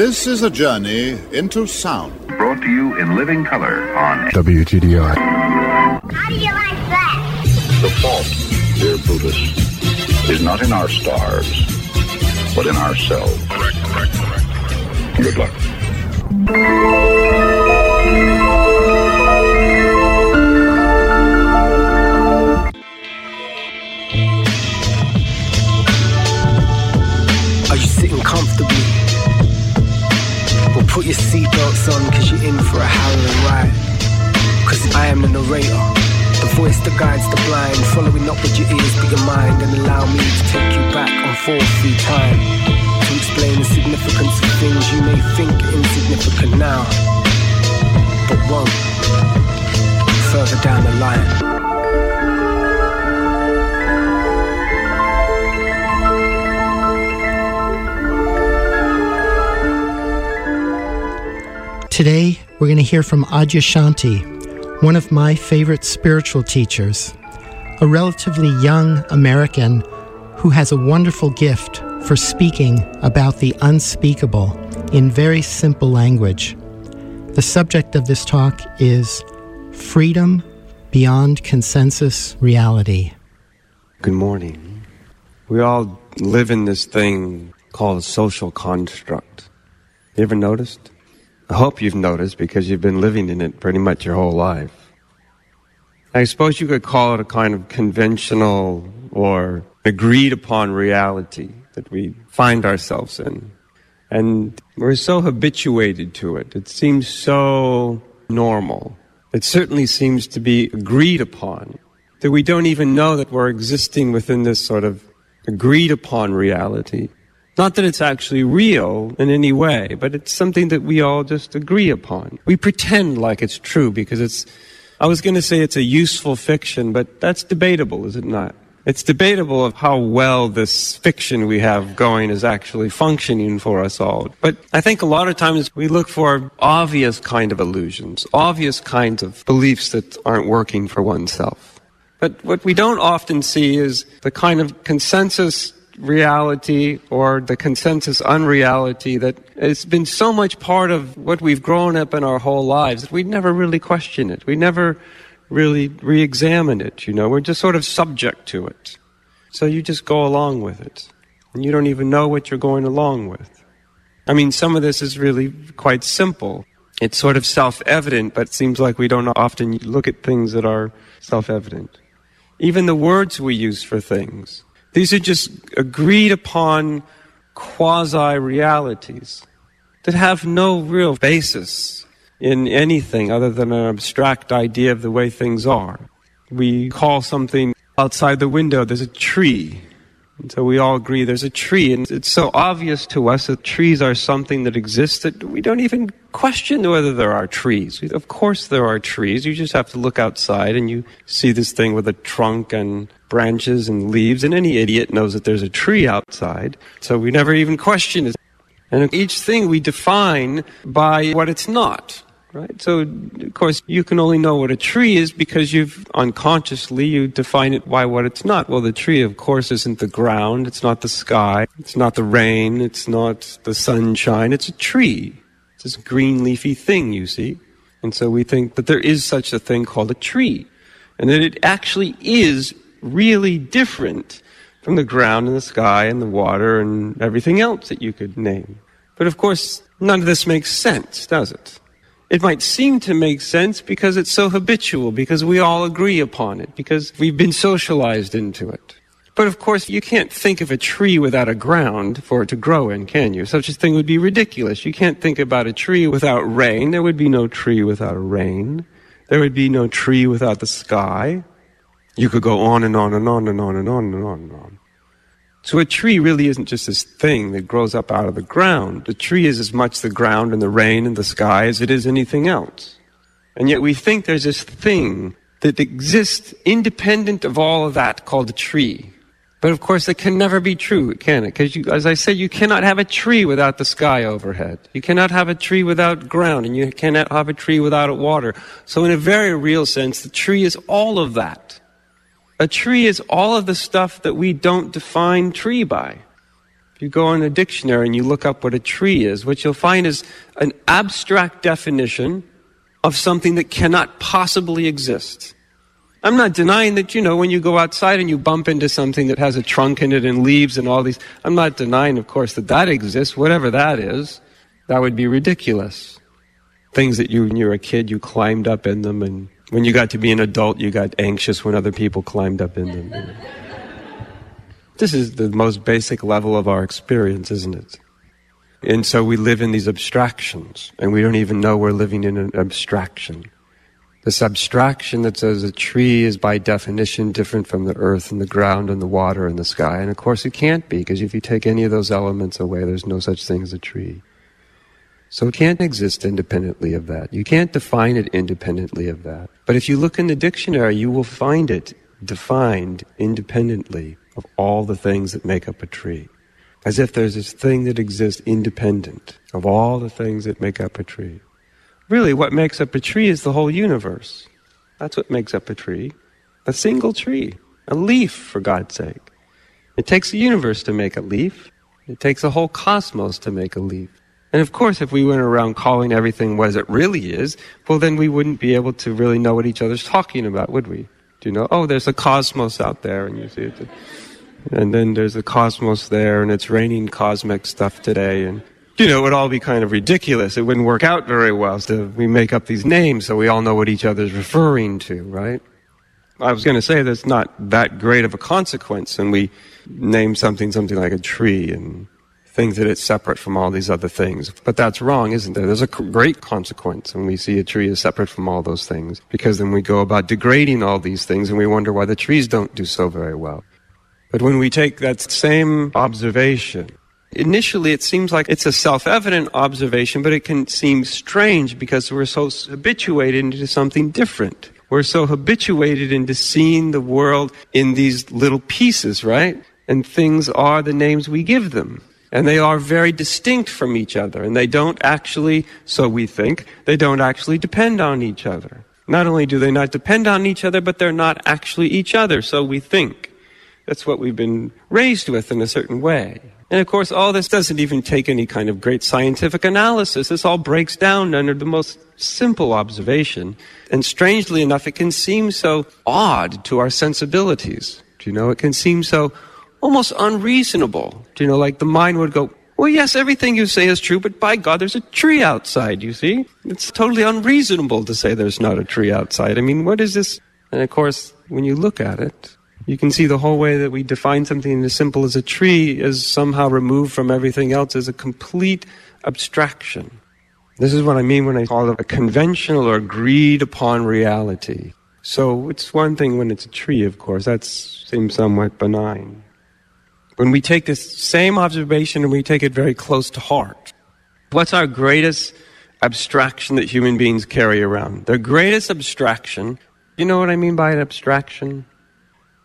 This is a journey into sound. Brought to you in living color on WTDI. How do you like that? The fault, dear Buddhist, is not in our stars, but in ourselves. Correct, correct, correct. Good luck. Seatbelts on because you're in for a howling ride. Because I am the narrator, the voice that guides the blind, following not with your ears but your mind, and allow me to take you back on force through time to explain the significance of things you may think insignificant now, but won't further down the line. Today, we're going to hear from Adyashanti, one of my favorite spiritual teachers, a relatively young American who has a wonderful gift for speaking about the unspeakable in very simple language. The subject of this talk is freedom beyond consensus reality. Good morning. We all live in this thing called a social construct. You ever noticed? I hope you've noticed because you've been living in it pretty much your whole life. I suppose you could call it a kind of conventional or agreed upon reality that we find ourselves in. And we're so habituated to it. It seems so normal. It certainly seems to be agreed upon that we don't even know that we're existing within this sort of agreed upon reality. Not that it's actually real in any way, but it's something that we all just agree upon. We pretend like it's true because it's, I was going to say it's a useful fiction, but that's debatable, is it not? It's debatable of how well this fiction we have going is actually functioning for us all. But I think a lot of times we look for obvious kind of illusions, obvious kinds of beliefs that aren't working for oneself. But what we don't often see is the kind of consensus reality or the consensus unreality that it's been so much part of what we've grown up in our whole lives that we never really question it. We never really re-examine it, you know. We're just sort of subject to it. So you just go along with it. And you don't even know what you're going along with. I mean, some of this is really quite simple. It's sort of self-evident, but it seems like we don't often look at things that are self-evident. Even the words we use for things. These are just agreed upon quasi realities that have no real basis in anything other than an abstract idea of the way things are. We call something outside the window, there's a tree. And so we all agree there's a tree. And it's so obvious to us that trees are something that exists that we don't even question whether there are trees. Of course there are trees. You just have to look outside and you see this thing with a trunk and branches and leaves. And any idiot knows that there's a tree outside. So we never even question it. And each thing we define by what it's not. Right? So, of course, you can only know what a tree is because you've unconsciously you define it by what it's not. Well, the tree, of course, isn't the ground. It's not the sky. It's not the rain. It's not the sunshine. It's a tree. It's this green leafy thing, you see. And so we think that there is such a thing called a tree. And that it actually is really different from the ground and the sky and the water and everything else that you could name. But of course, none of this makes sense, does it? It might seem to make sense because it's so habitual, because we all agree upon it, because we've been socialized into it. But of course, you can't think of a tree without a ground for it to grow in, can you? Such a thing would be ridiculous. You can't think about a tree without rain. There would be no tree without rain. There would be no tree without the sky. You could go on and on and on and on and on and on and on. So a tree really isn't just this thing that grows up out of the ground. A tree is as much the ground and the rain and the sky as it is anything else. And yet we think there's this thing that exists independent of all of that called a tree. But of course, it can never be true, can it? Because, as I said, you cannot have a tree without the sky overhead. You cannot have a tree without ground, and you cannot have a tree without water. So, in a very real sense, the tree is all of that. A tree is all of the stuff that we don't define tree by. If you go in a dictionary and you look up what a tree is, what you'll find is an abstract definition of something that cannot possibly exist. I'm not denying that, you know, when you go outside and you bump into something that has a trunk in it and leaves and all these, I'm not denying, of course, that that exists, whatever that is. That would be ridiculous. Things that you, when you were a kid, you climbed up in them, and when you got to be an adult, you got anxious when other people climbed up in them. This is the most basic level of our experience, isn't it? And so we live in these abstractions, and we don't even know we're living in an abstraction. This abstraction that says a tree is by definition different from the earth and the ground and the water and the sky. And of course it can't be, because if you take any of those elements away, there's no such thing as a tree. So it can't exist independently of that. You can't define it independently of that. But if you look in the dictionary, you will find it defined independently of all the things that make up a tree. As if there's this thing that exists independent of all the things that make up a tree. Really, what makes up a tree is the whole universe. That's what makes up a tree. A single tree. A leaf, for God's sake. It takes a universe to make a leaf. It takes a whole cosmos to make a leaf. And of course, if we went around calling everything what it really is, well, then we wouldn't be able to really know what each other's talking about, would we? Do you know? Oh, there's a cosmos out there, and you see it. And then there's a cosmos there, and it's raining cosmic stuff today, and you know, it would all be kind of ridiculous. It wouldn't work out very well. So we make up these names so we all know what each other's referring to, right? I was going to say that's not that great of a consequence, and we name something something like a tree and think that it's separate from all these other things. But that's wrong, isn't there? There's a great consequence when we see a tree is separate from all those things, because then we go about degrading all these things and we wonder why the trees don't do so very well. But when we take that same observation Initially, it seems like it's a self-evident observation, but it can seem strange because we're so habituated into something different. We're so habituated into seeing the world in these little pieces, right? And things are the names we give them. And they are very distinct from each other. And they don't actually, so we think, they don't actually depend on each other. Not only do they not depend on each other, but they're not actually each other, so we think. That's what we've been raised with in a certain way. And of course, all this doesn't even take any kind of great scientific analysis. This all breaks down under the most simple observation. And strangely enough, it can seem so odd to our sensibilities. Do you know? It can seem so almost unreasonable. Do you know? Like the mind would go, well, yes, everything you say is true, but by God, there's a tree outside, you see? It's totally unreasonable to say there's not a tree outside. I mean, what is this? And of course, when you look at it, you can see the whole way that we define something as simple as a tree is somehow removed from everything else as a complete abstraction. This is what I mean when I call it a conventional or agreed upon reality. So it's one thing when it's a tree, of course, that seems somewhat benign. When we take this same observation and we take it very close to heart, what's our greatest abstraction that human beings carry around? Their greatest abstraction, you know what I mean by an abstraction?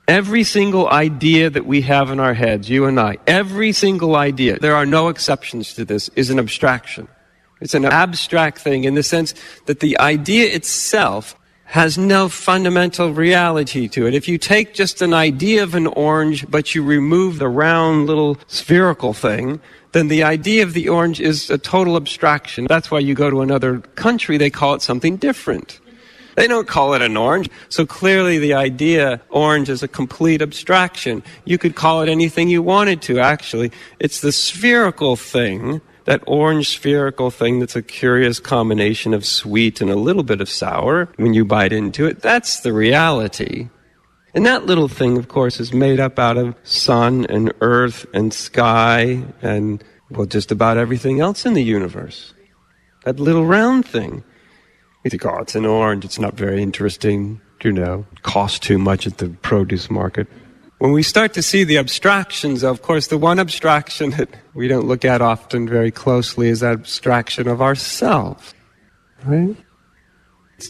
Every single idea that we have in our heads, you and I, every single idea, there are no exceptions to this, is an abstraction. It's an abstract thing in the sense that the idea itself has no fundamental reality to it. If you take just an idea of an orange, but you remove the round little spherical thing, then the idea of the orange is a total abstraction. That's why you go to another country, they call it something different. They don't call it an orange. So clearly the idea orange is a complete abstraction. You could call it anything you wanted to, actually. It's the spherical thing that orange spherical thing that's a curious combination of sweet and a little bit of sour when you bite into it, that's the reality. And that little thing, of course, is made up out of sun and earth and sky and, well, just about everything else in the universe. That little round thing. You think, oh, it's an orange, it's not very interesting, you know, costs too much at the produce market. When we start to see the abstractions, of course, the one abstraction that we don't look at often very closely is that abstraction of ourself. Right?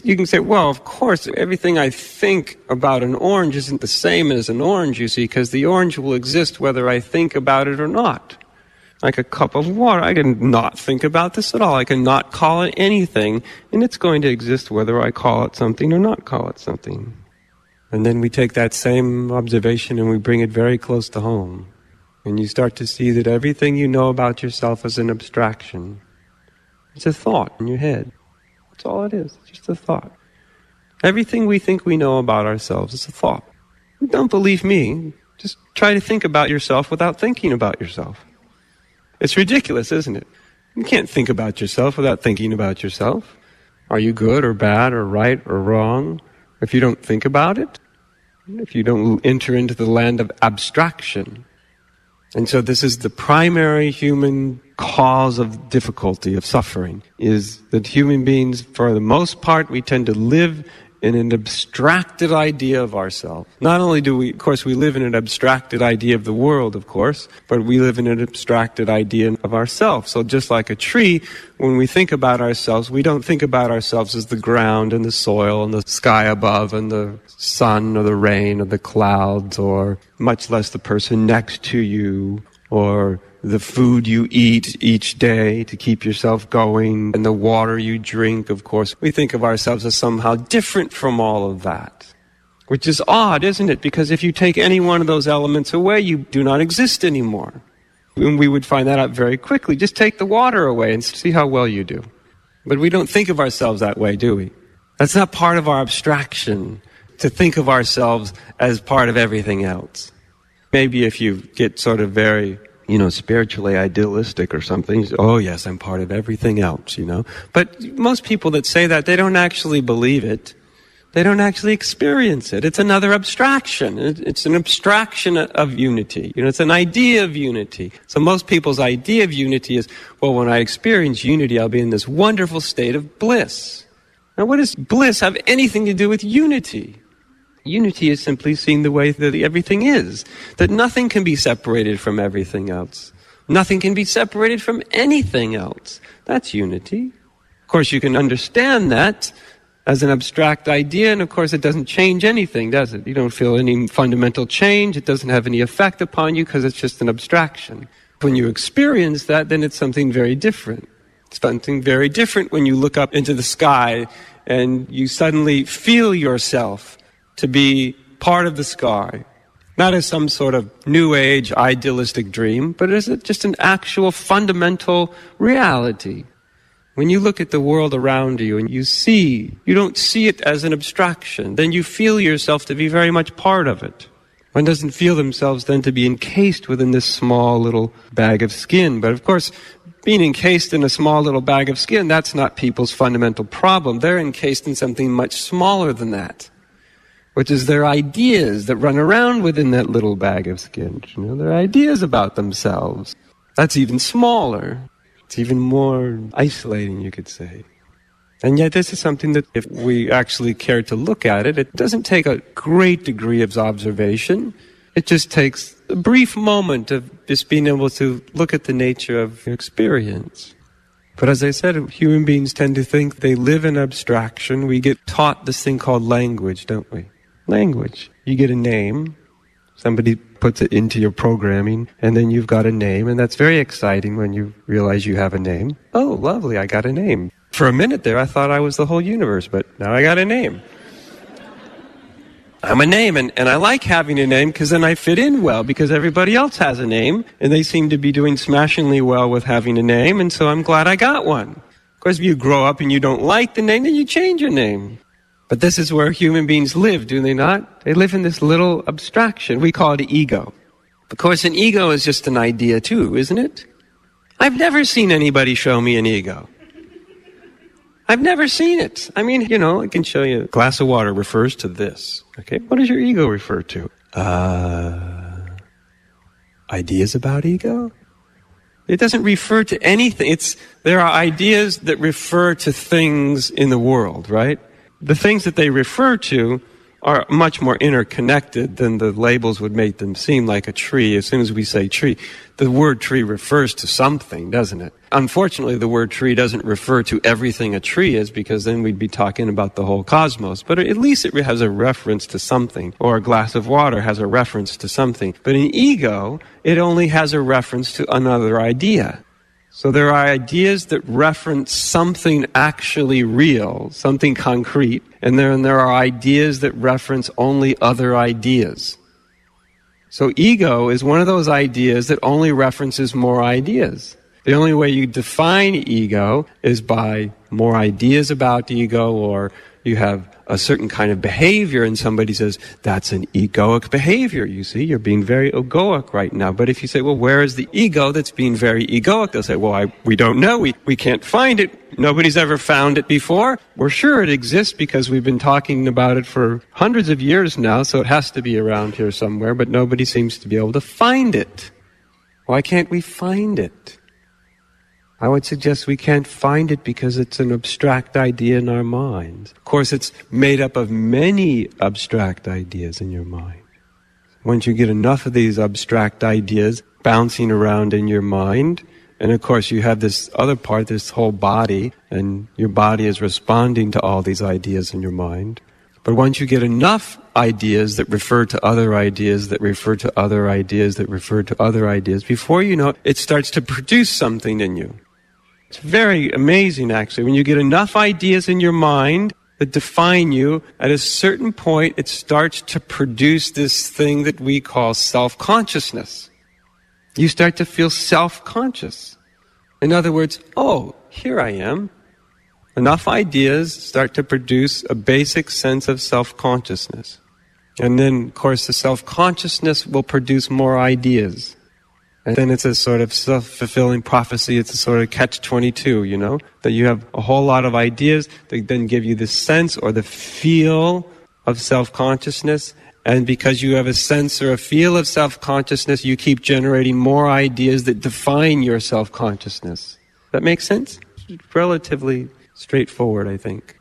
You can say, well, of course, everything I think about an orange isn't the same as an orange, you see, because the orange will exist whether I think about it or not. Like a cup of water, I can not think about this at all. I can not call it anything, and it's going to exist whether I call it something or not call it something. And then we take that same observation and we bring it very close to home. And you start to see that everything you know about yourself is an abstraction. It's a thought in your head. That's all it is. It's just a thought. Everything we think we know about ourselves is a thought. Don't believe me. Just try to think about yourself without thinking about yourself. It's ridiculous, isn't it? You can't think about yourself without thinking about yourself. Are you good or bad or right or wrong? If you don't think about it, if you don't enter into the land of abstraction. And so this is the primary human cause of difficulty, of suffering, is that human beings, for the most part, we tend to live in an abstracted idea of ourselves. Not only do we, of course, we live in an abstracted idea of the world, of course, but we live in an abstracted idea of ourselves. So just like a tree, when we think about ourselves, we don't think about ourselves as the ground and the soil and the sky above and the sun or the rain or the clouds or much less the person next to you or the food you eat each day to keep yourself going, and the water you drink, of course. We think of ourselves as somehow different from all of that. Which is odd, isn't it? Because if you take any one of those elements away, you do not exist anymore. And we would find that out very quickly. Just take the water away and see how well you do. But we don't think of ourselves that way, do we? That's not part of our abstraction to think of ourselves as part of everything else. Maybe if you get sort of very you know, spiritually idealistic or something. Oh, yes, I'm part of everything else, you know. But most people that say that, they don't actually believe it. They don't actually experience it. It's another abstraction. It's an abstraction of unity. You know, it's an idea of unity. So most people's idea of unity is, well, when I experience unity, I'll be in this wonderful state of bliss. Now, what does bliss have anything to do with unity? Unity is simply seeing the way that everything is, that nothing can be separated from everything else. Nothing can be separated from anything else. That's unity. Of course, you can understand that as an abstract idea, and of course, it doesn't change anything, does it? You don't feel any fundamental change. It doesn't have any effect upon you because it's just an abstraction. When you experience that, then it's something very different. It's something very different when you look up into the sky and you suddenly feel yourself to be part of the sky, not as some sort of new age idealistic dream, but as just an actual fundamental reality. When you look at the world around you and you see, you don't see it as an abstraction, then you feel yourself to be very much part of it. One doesn't feel themselves then to be encased within this small little bag of skin. But of course, being encased in a small little bag of skin, that's not people's fundamental problem. They're encased in something much smaller than that which is their ideas that run around within that little bag of skin. You know, their ideas about themselves. That's even smaller. It's even more isolating, you could say. And yet, this is something that, if we actually care to look at it, it doesn't take a great degree of observation. It just takes a brief moment of just being able to look at the nature of experience. But as I said, human beings tend to think they live in abstraction. We get taught this thing called language, don't we? Language. You get a name, somebody puts it into your programming, and then you've got a name, and that's very exciting when you realize you have a name. Oh, lovely, I got a name. For a minute there, I thought I was the whole universe, but now I got a name. I'm a name, and, and I like having a name because then I fit in well because everybody else has a name, and they seem to be doing smashingly well with having a name, and so I'm glad I got one. Of course, if you grow up and you don't like the name, then you change your name. But this is where human beings live, do they not? They live in this little abstraction. We call it ego. Of course, an ego is just an idea too, isn't it? I've never seen anybody show me an ego. I've never seen it. I mean, you know, I can show you a glass of water refers to this. Okay, what does your ego refer to? Uh, ideas about ego? It doesn't refer to anything. It's, there are ideas that refer to things in the world, right? The things that they refer to are much more interconnected than the labels would make them seem like a tree. As soon as we say tree, the word tree refers to something, doesn't it? Unfortunately, the word tree doesn't refer to everything a tree is because then we'd be talking about the whole cosmos. But at least it has a reference to something, or a glass of water has a reference to something. But in ego, it only has a reference to another idea. So there are ideas that reference something actually real, something concrete, and then there are ideas that reference only other ideas. So ego is one of those ideas that only references more ideas. The only way you define ego is by more ideas about ego or you have a certain kind of behavior and somebody says, that's an egoic behavior. You see, you're being very egoic right now. But if you say, well, where is the ego that's being very egoic? They'll say, well, I, we don't know. We, we can't find it. Nobody's ever found it before. We're sure it exists because we've been talking about it for hundreds of years now, so it has to be around here somewhere, but nobody seems to be able to find it. Why can't we find it? I would suggest we can't find it because it's an abstract idea in our minds. Of course, it's made up of many abstract ideas in your mind. Once you get enough of these abstract ideas bouncing around in your mind, and of course you have this other part, this whole body, and your body is responding to all these ideas in your mind. But once you get enough ideas that refer to other ideas, that refer to other ideas, that refer to other ideas, before you know it, it starts to produce something in you. It's very amazing, actually. When you get enough ideas in your mind that define you, at a certain point, it starts to produce this thing that we call self consciousness. You start to feel self conscious. In other words, oh, here I am. Enough ideas start to produce a basic sense of self consciousness. And then, of course, the self consciousness will produce more ideas. And then it's a sort of self-fulfilling prophecy. It's a sort of catch-22, you know, that you have a whole lot of ideas that then give you the sense or the feel of self-consciousness. And because you have a sense or a feel of self-consciousness, you keep generating more ideas that define your self-consciousness. That makes sense? Relatively straightforward, I think.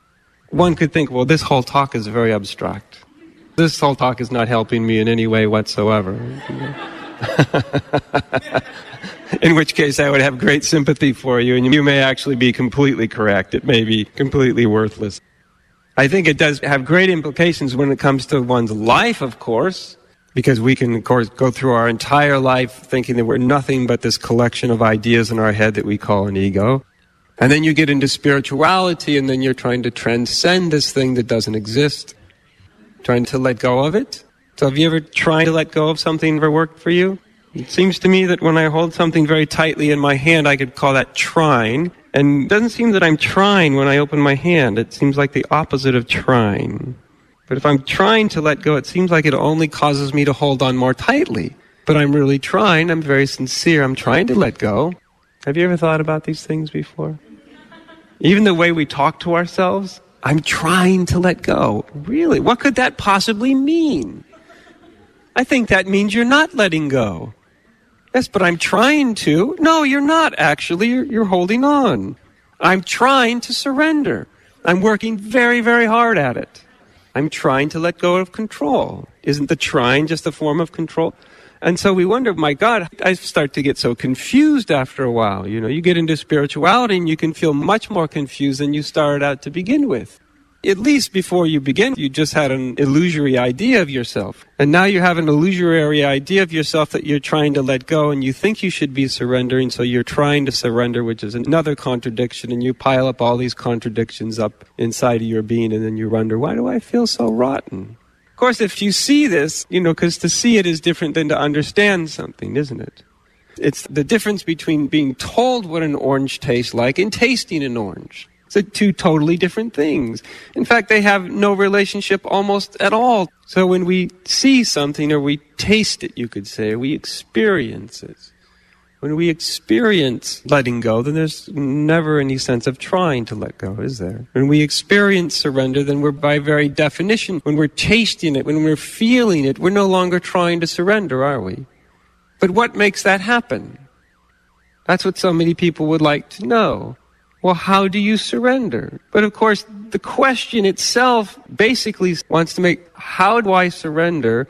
One could think, well, this whole talk is very abstract. This whole talk is not helping me in any way whatsoever. In which case, I would have great sympathy for you, and you may actually be completely correct. It may be completely worthless. I think it does have great implications when it comes to one's life, of course, because we can, of course, go through our entire life thinking that we're nothing but this collection of ideas in our head that we call an ego. And then you get into spirituality, and then you're trying to transcend this thing that doesn't exist, trying to let go of it. So have you ever tried to let go of something that worked for you? It seems to me that when I hold something very tightly in my hand, I could call that trying. And it doesn't seem that I'm trying when I open my hand. It seems like the opposite of trying. But if I'm trying to let go, it seems like it only causes me to hold on more tightly. But I'm really trying. I'm very sincere. I'm trying to let go. Have you ever thought about these things before? Even the way we talk to ourselves, I'm trying to let go. Really? What could that possibly mean? I think that means you're not letting go. Yes, but I'm trying to. No, you're not actually. You're, you're holding on. I'm trying to surrender. I'm working very, very hard at it. I'm trying to let go of control. Isn't the trying just a form of control? And so we wonder, my God, I start to get so confused after a while. You know, you get into spirituality and you can feel much more confused than you started out to begin with at least before you begin, you just had an illusory idea of yourself. And now you have an illusory idea of yourself that you're trying to let go and you think you should be surrendering, so you're trying to surrender, which is another contradiction, and you pile up all these contradictions up inside of your being, and then you wonder, why do I feel so rotten? Of course, if you see this, you know, because to see it is different than to understand something, isn't it? It's the difference between being told what an orange tastes like and tasting an orange. They're two totally different things. In fact, they have no relationship almost at all. So when we see something or we taste it, you could say, we experience it. When we experience letting go, then there's never any sense of trying to let go, is there? When we experience surrender, then we're by very definition, when we're tasting it, when we're feeling it, we're no longer trying to surrender, are we? But what makes that happen? That's what so many people would like to know. Well, how do you surrender? But of course, the question itself basically wants to make, how do I surrender?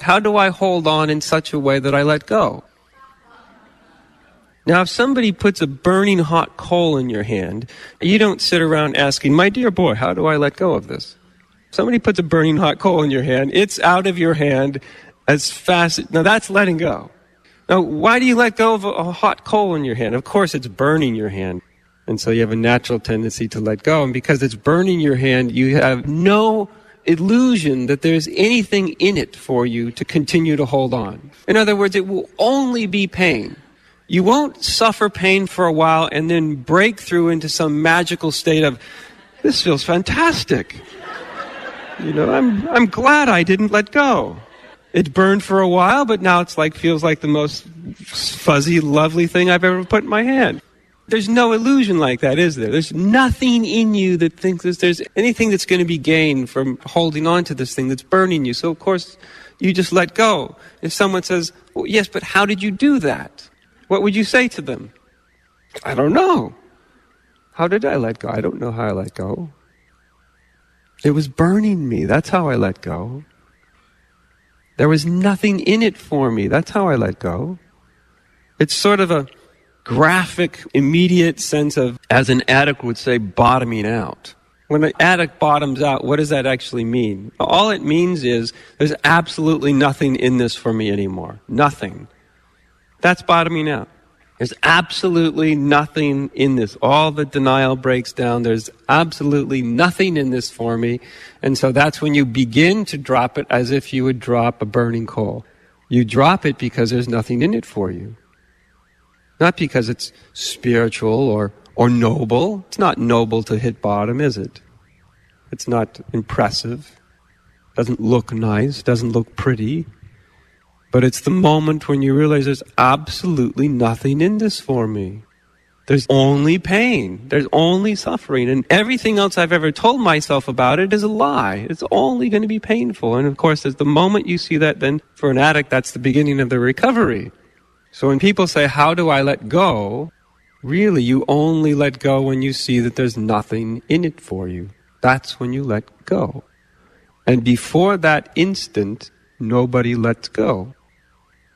How do I hold on in such a way that I let go? Now, if somebody puts a burning hot coal in your hand, you don't sit around asking, My dear boy, how do I let go of this? Somebody puts a burning hot coal in your hand, it's out of your hand as fast. Now, that's letting go. Now, why do you let go of a hot coal in your hand? Of course, it's burning your hand. And so you have a natural tendency to let go. And because it's burning your hand, you have no illusion that there's anything in it for you to continue to hold on. In other words, it will only be pain. You won't suffer pain for a while and then break through into some magical state of, this feels fantastic. You know, I'm, I'm glad I didn't let go. It burned for a while, but now it's like, feels like the most fuzzy, lovely thing I've ever put in my hand. There's no illusion like that, is there? There's nothing in you that thinks that there's anything that's going to be gained from holding on to this thing that's burning you. So, of course, you just let go. If someone says, well, yes, but how did you do that? What would you say to them? I don't know. How did I let go? I don't know how I let go. It was burning me. That's how I let go. There was nothing in it for me. That's how I let go. It's sort of a graphic, immediate sense of, as an addict would say, bottoming out. When an addict bottoms out, what does that actually mean? All it means is there's absolutely nothing in this for me anymore. Nothing. That's bottoming out. There's absolutely nothing in this. All the denial breaks down. There's absolutely nothing in this for me. And so that's when you begin to drop it as if you would drop a burning coal. You drop it because there's nothing in it for you. Not because it's spiritual or, or noble. It's not noble to hit bottom, is it? It's not impressive. Doesn't look nice. Doesn't look pretty. But it's the moment when you realize there's absolutely nothing in this for me. There's only pain. There's only suffering. And everything else I've ever told myself about it is a lie. It's only going to be painful. And of course, at the moment you see that, then for an addict, that's the beginning of the recovery. So when people say, How do I let go? Really, you only let go when you see that there's nothing in it for you. That's when you let go. And before that instant, nobody lets go.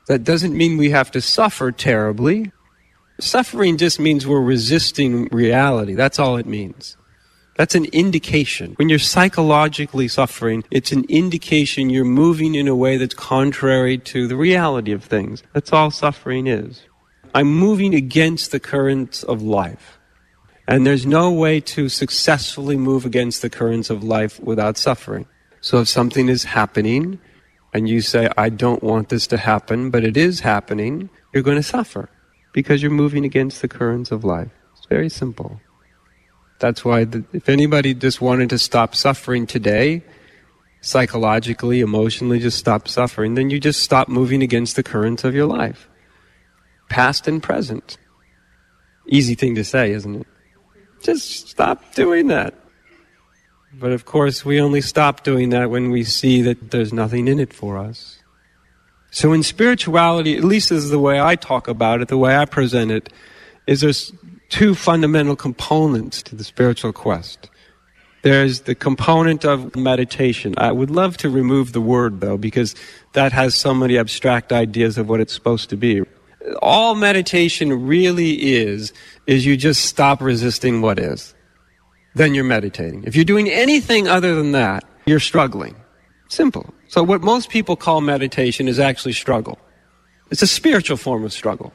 That doesn't mean we have to suffer terribly. Suffering just means we're resisting reality. That's all it means. That's an indication. When you're psychologically suffering, it's an indication you're moving in a way that's contrary to the reality of things. That's all suffering is. I'm moving against the currents of life. And there's no way to successfully move against the currents of life without suffering. So if something is happening, and you say, I don't want this to happen, but it is happening, you're going to suffer because you're moving against the currents of life. It's very simple. That's why, the, if anybody just wanted to stop suffering today, psychologically, emotionally, just stop suffering, then you just stop moving against the currents of your life, past and present. Easy thing to say, isn't it? Just stop doing that. But of course, we only stop doing that when we see that there's nothing in it for us. So in spirituality, at least is the way I talk about it, the way I present it, is there's two fundamental components to the spiritual quest. There's the component of meditation. I would love to remove the word though, because that has so many abstract ideas of what it's supposed to be. All meditation really is, is you just stop resisting what is then you're meditating. If you're doing anything other than that, you're struggling. Simple. So what most people call meditation is actually struggle. It's a spiritual form of struggle.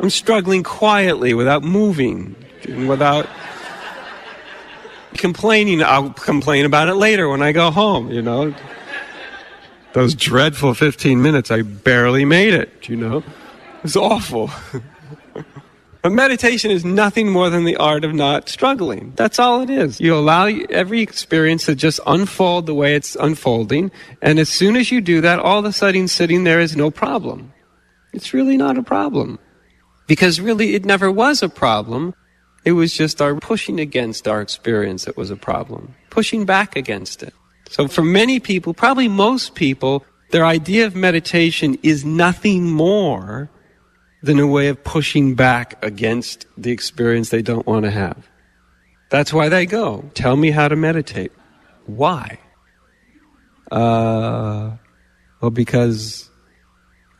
I'm struggling quietly without moving, without complaining. I'll complain about it later when I go home, you know. Those dreadful 15 minutes, I barely made it, you know. It's awful. But meditation is nothing more than the art of not struggling. That's all it is. You allow every experience to just unfold the way it's unfolding. And as soon as you do that, all of a sudden sitting there is no problem. It's really not a problem. Because really, it never was a problem. It was just our pushing against our experience that was a problem, pushing back against it. So for many people, probably most people, their idea of meditation is nothing more than a way of pushing back against the experience they don't want to have. That's why they go. Tell me how to meditate. Why? Uh, well, because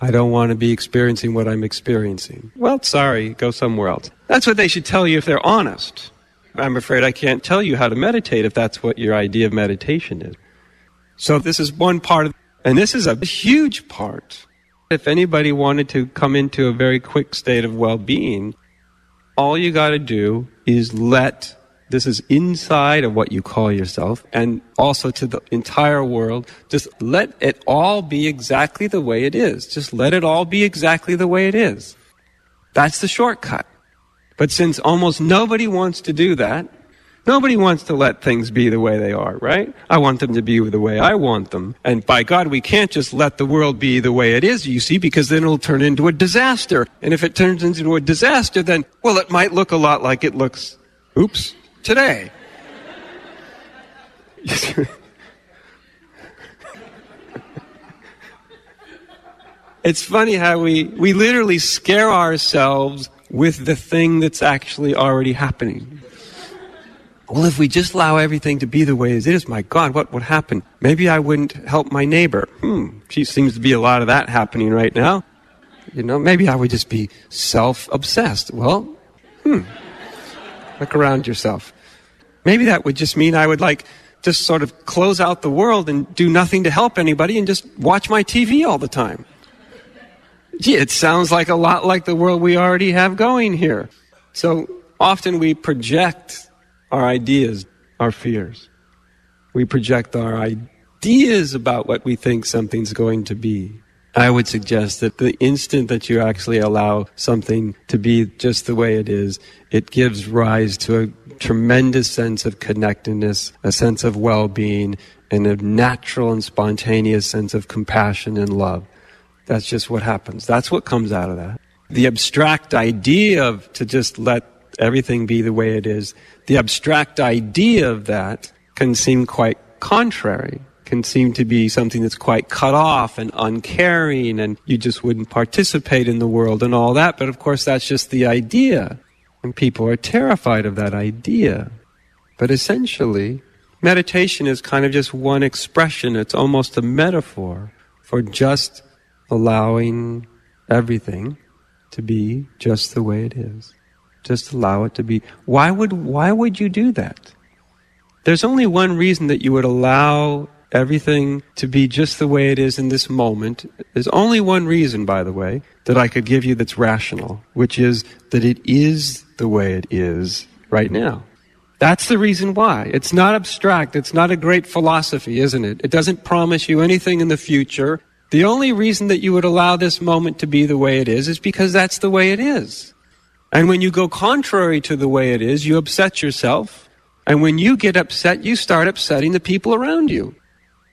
I don't want to be experiencing what I'm experiencing. Well, sorry, go somewhere else. That's what they should tell you if they're honest. I'm afraid I can't tell you how to meditate if that's what your idea of meditation is. So this is one part of, and this is a huge part if anybody wanted to come into a very quick state of well-being, all you got to do is let this is inside of what you call yourself and also to the entire world. Just let it all be exactly the way it is. Just let it all be exactly the way it is. That's the shortcut. But since almost nobody wants to do that, Nobody wants to let things be the way they are, right? I want them to be the way I want them. And by God, we can't just let the world be the way it is, you see, because then it'll turn into a disaster. And if it turns into a disaster, then, well, it might look a lot like it looks, oops, today. it's funny how we, we literally scare ourselves with the thing that's actually already happening. Well, if we just allow everything to be the way it is, my God, what would happen? Maybe I wouldn't help my neighbor. Hmm, gee, seems to be a lot of that happening right now. You know, maybe I would just be self-obsessed. Well, hmm, look around yourself. Maybe that would just mean I would like just sort of close out the world and do nothing to help anybody and just watch my TV all the time. Gee, it sounds like a lot like the world we already have going here. So often we project our ideas, our fears. We project our ideas about what we think something's going to be. I would suggest that the instant that you actually allow something to be just the way it is, it gives rise to a tremendous sense of connectedness, a sense of well-being, and a natural and spontaneous sense of compassion and love. That's just what happens. That's what comes out of that. The abstract idea of to just let everything be the way it is, the abstract idea of that can seem quite contrary, can seem to be something that's quite cut off and uncaring, and you just wouldn't participate in the world and all that. But of course, that's just the idea. And people are terrified of that idea. But essentially, meditation is kind of just one expression, it's almost a metaphor for just allowing everything to be just the way it is. Just allow it to be. Why would, why would you do that? There's only one reason that you would allow everything to be just the way it is in this moment. There's only one reason, by the way, that I could give you that's rational, which is that it is the way it is right now. That's the reason why. It's not abstract. It's not a great philosophy, isn't it? It doesn't promise you anything in the future. The only reason that you would allow this moment to be the way it is is because that's the way it is. And when you go contrary to the way it is, you upset yourself. And when you get upset, you start upsetting the people around you.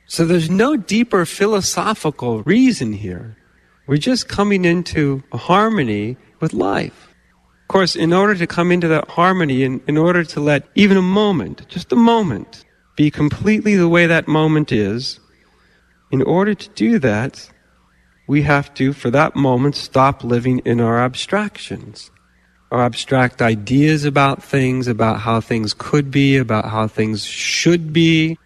So there's no deeper philosophical reason here. We're just coming into harmony with life. Of course, in order to come into that harmony, in, in order to let even a moment, just a moment, be completely the way that moment is, in order to do that, we have to, for that moment, stop living in our abstractions our abstract ideas about things, about how things could be, about how things should be,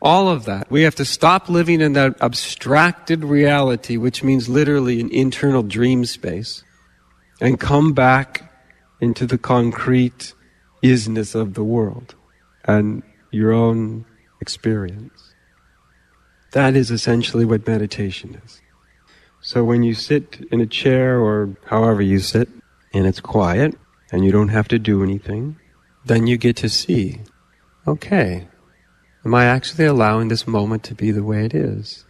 all of that. We have to stop living in that abstracted reality, which means literally an internal dream space, and come back into the concrete isness of the world and your own experience. That is essentially what meditation is. So when you sit in a chair or however you sit, and it's quiet and you don't have to do anything, then you get to see, okay, am I actually allowing this moment to be the way it is?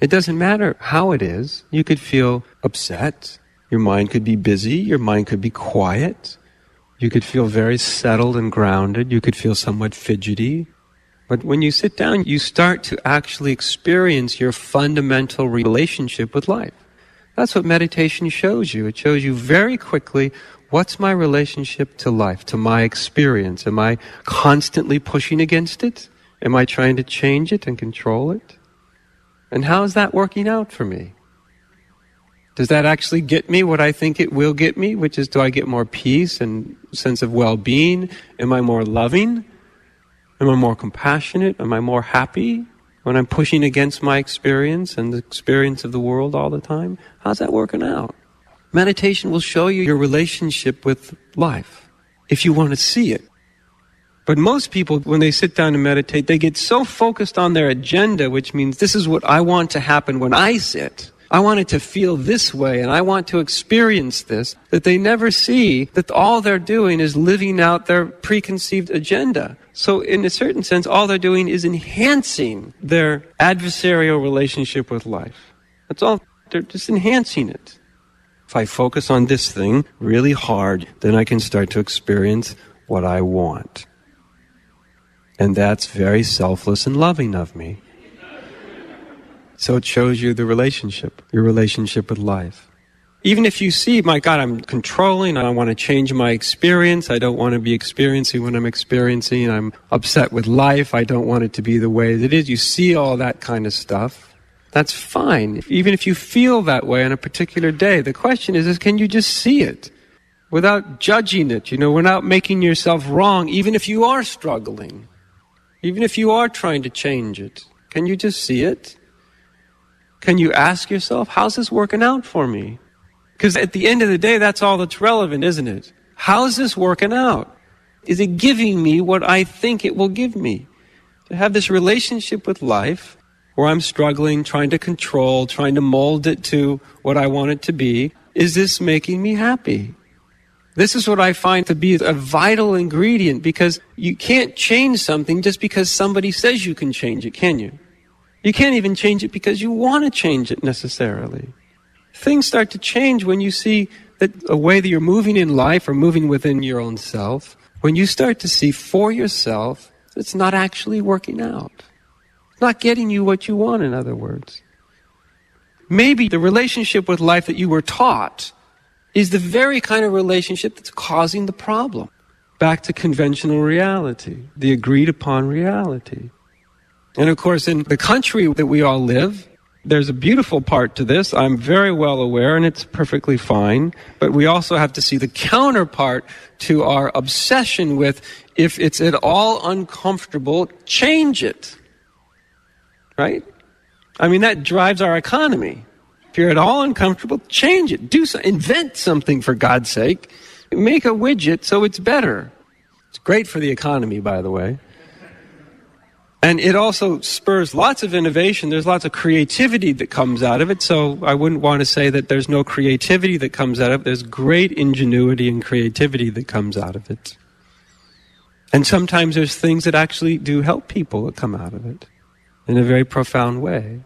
It doesn't matter how it is. You could feel upset. Your mind could be busy. Your mind could be quiet. You could feel very settled and grounded. You could feel somewhat fidgety. But when you sit down, you start to actually experience your fundamental relationship with life. That's what meditation shows you. It shows you very quickly what's my relationship to life, to my experience. Am I constantly pushing against it? Am I trying to change it and control it? And how is that working out for me? Does that actually get me what I think it will get me, which is do I get more peace and sense of well-being? Am I more loving? Am I more compassionate? Am I more happy when I'm pushing against my experience and the experience of the world all the time? How's that working out? Meditation will show you your relationship with life if you want to see it. But most people, when they sit down and meditate, they get so focused on their agenda, which means this is what I want to happen when I sit. I want it to feel this way and I want to experience this, that they never see that all they're doing is living out their preconceived agenda. So in a certain sense, all they're doing is enhancing their adversarial relationship with life. That's all. They're just enhancing it. If I focus on this thing really hard, then I can start to experience what I want. And that's very selfless and loving of me. So it shows you the relationship, your relationship with life. Even if you see, my God, I'm controlling, I want to change my experience, I don't want to be experiencing what I'm experiencing, I'm upset with life, I don't want it to be the way it is. You see all that kind of stuff. That's fine. Even if you feel that way on a particular day, the question is, is can you just see it without judging it? You know, without making yourself wrong, even if you are struggling, even if you are trying to change it. Can you just see it? Can you ask yourself, how's this working out for me? Because at the end of the day, that's all that's relevant, isn't it? How's this working out? Is it giving me what I think it will give me? To have this relationship with life where I'm struggling, trying to control, trying to mold it to what I want it to be, is this making me happy? This is what I find to be a vital ingredient because you can't change something just because somebody says you can change it, can you? You can't even change it because you want to change it necessarily. Things start to change when you see that a way that you're moving in life or moving within your own self, when you start to see for yourself that it's not actually working out. It's not getting you what you want, in other words. Maybe the relationship with life that you were taught is the very kind of relationship that's causing the problem. Back to conventional reality, the agreed upon reality. And of course, in the country that we all live, there's a beautiful part to this. I'm very well aware, and it's perfectly fine. But we also have to see the counterpart to our obsession with if it's at all uncomfortable, change it. Right? I mean, that drives our economy. If you're at all uncomfortable, change it. Do so, invent something for God's sake. Make a widget so it's better. It's great for the economy, by the way. And it also spurs lots of innovation. There's lots of creativity that comes out of it. So I wouldn't want to say that there's no creativity that comes out of it. There's great ingenuity and creativity that comes out of it. And sometimes there's things that actually do help people that come out of it in a very profound way.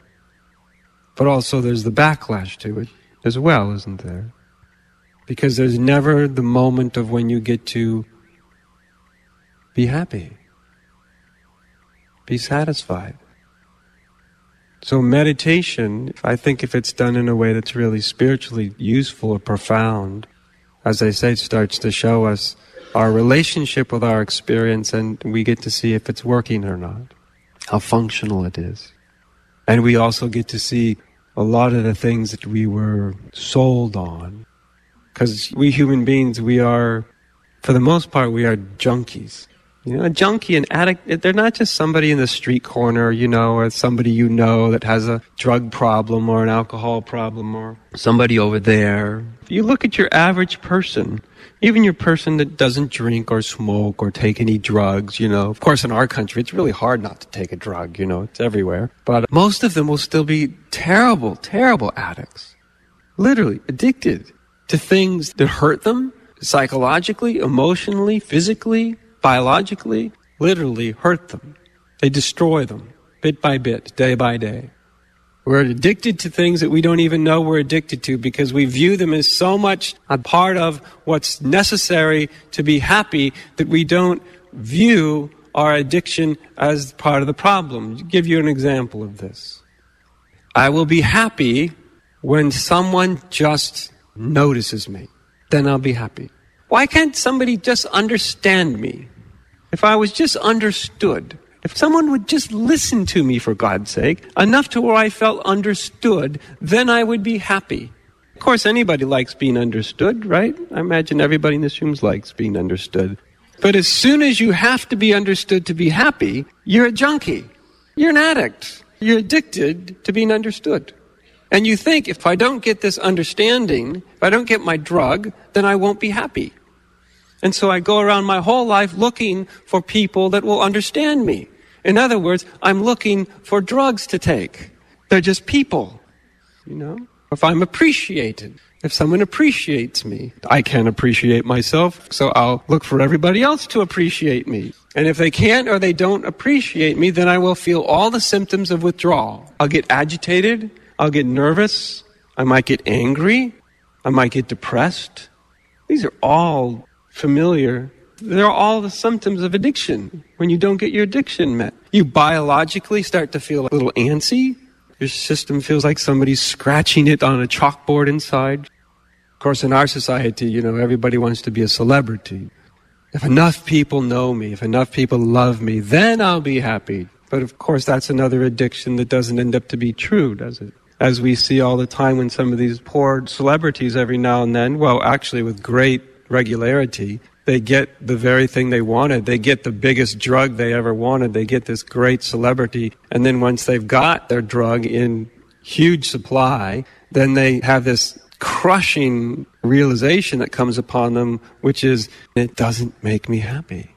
But also there's the backlash to it as well, isn't there? Because there's never the moment of when you get to be happy be satisfied. So meditation, I think if it's done in a way that's really spiritually useful or profound, as I say, starts to show us our relationship with our experience and we get to see if it's working or not, how functional it is. And we also get to see a lot of the things that we were sold on. Because we human beings, we are, for the most part, we are junkies. You know, a junkie, an addict, they're not just somebody in the street corner, you know, or somebody you know that has a drug problem or an alcohol problem or somebody over there. If you look at your average person, even your person that doesn't drink or smoke or take any drugs, you know, of course in our country it's really hard not to take a drug, you know, it's everywhere. But most of them will still be terrible, terrible addicts. Literally addicted to things that hurt them psychologically, emotionally, physically, biologically, literally hurt them. They destroy them bit by bit, day by day. We're addicted to things that we don't even know we're addicted to because we view them as so much a part of what's necessary to be happy that we don't view our addiction as part of the problem. I'll give you an example of this. I will be happy when someone just notices me, then I'll be happy. Why can't somebody just understand me? If I was just understood, if someone would just listen to me for God's sake, enough to where I felt understood, then I would be happy. Of course, anybody likes being understood, right? I imagine everybody in this room likes being understood. But as soon as you have to be understood to be happy, you're a junkie. You're an addict. You're addicted to being understood. And you think, if I don't get this understanding, if I don't get my drug, then I won't be happy. And so I go around my whole life looking for people that will understand me. In other words, I'm looking for drugs to take. They're just people, you know? If I'm appreciated, if someone appreciates me, I can't appreciate myself, so I'll look for everybody else to appreciate me. And if they can't or they don't appreciate me, then I will feel all the symptoms of withdrawal. I'll get agitated, I'll get nervous, I might get angry, I might get depressed. These are all familiar. They're all the symptoms of addiction when you don't get your addiction met. You biologically start to feel a little antsy. Your system feels like somebody's scratching it on a chalkboard inside. Of course, in our society, you know, everybody wants to be a celebrity. If enough people know me, if enough people love me, then I'll be happy. But of course, that's another addiction that doesn't end up to be true, does it? As we see all the time when some of these poor celebrities every now and then, well, actually with great regularity, they get the very thing they wanted. They get the biggest drug they ever wanted. They get this great celebrity. And then once they've got their drug in huge supply, then they have this crushing realization that comes upon them, which is, it doesn't make me happy.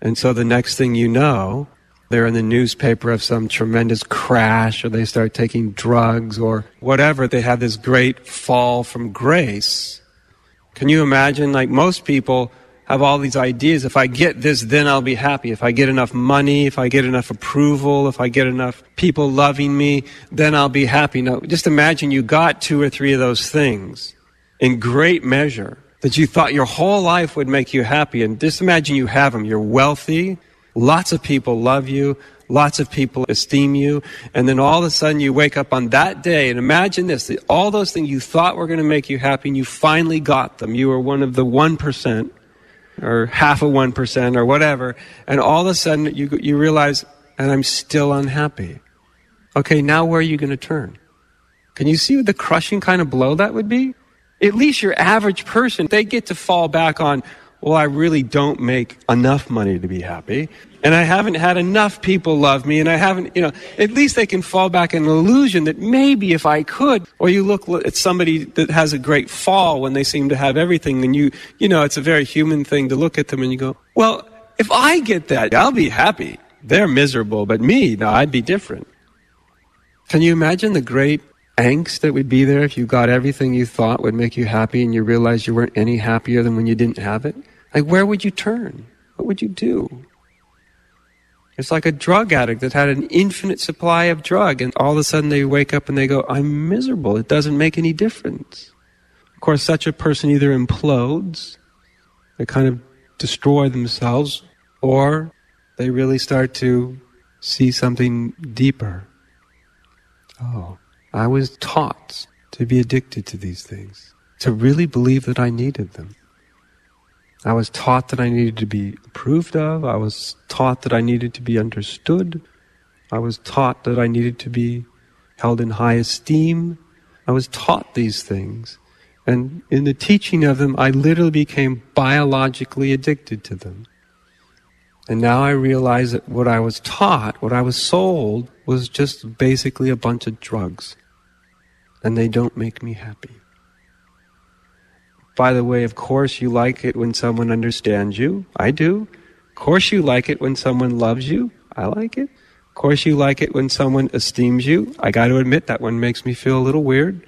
And so the next thing you know, they're in the newspaper of some tremendous crash or they start taking drugs or whatever. They have this great fall from grace. Can you imagine? Like most people have all these ideas. If I get this, then I'll be happy. If I get enough money, if I get enough approval, if I get enough people loving me, then I'll be happy. Now, just imagine you got two or three of those things in great measure that you thought your whole life would make you happy. And just imagine you have them. You're wealthy. Lots of people love you. Lots of people esteem you. And then all of a sudden you wake up on that day and imagine this, all those things you thought were going to make you happy and you finally got them. You were one of the 1% or half of 1% or whatever. And all of a sudden you, you realize, and I'm still unhappy. Okay, now where are you going to turn? Can you see the crushing kind of blow that would be? At least your average person, they get to fall back on, well, I really don't make enough money to be happy. And I haven't had enough people love me. And I haven't, you know, at least they can fall back in an illusion that maybe if I could, or you look at somebody that has a great fall when they seem to have everything. And you, you know, it's a very human thing to look at them and you go, well, if I get that, I'll be happy. They're miserable, but me, no, I'd be different. Can you imagine the great angst that would be there if you got everything you thought would make you happy and you realized you weren't any happier than when you didn't have it? Like, where would you turn? What would you do? It's like a drug addict that had an infinite supply of drug, and all of a sudden they wake up and they go, I'm miserable. It doesn't make any difference. Of course, such a person either implodes, they kind of destroy themselves, or they really start to see something deeper. Oh, I was taught to be addicted to these things, to really believe that I needed them. I was taught that I needed to be approved of. I was taught that I needed to be understood. I was taught that I needed to be held in high esteem. I was taught these things. And in the teaching of them, I literally became biologically addicted to them. And now I realize that what I was taught, what I was sold, was just basically a bunch of drugs. And they don't make me happy. By the way, of course you like it when someone understands you. I do. Of course you like it when someone loves you. I like it. Of course you like it when someone esteems you. I got to admit that one makes me feel a little weird.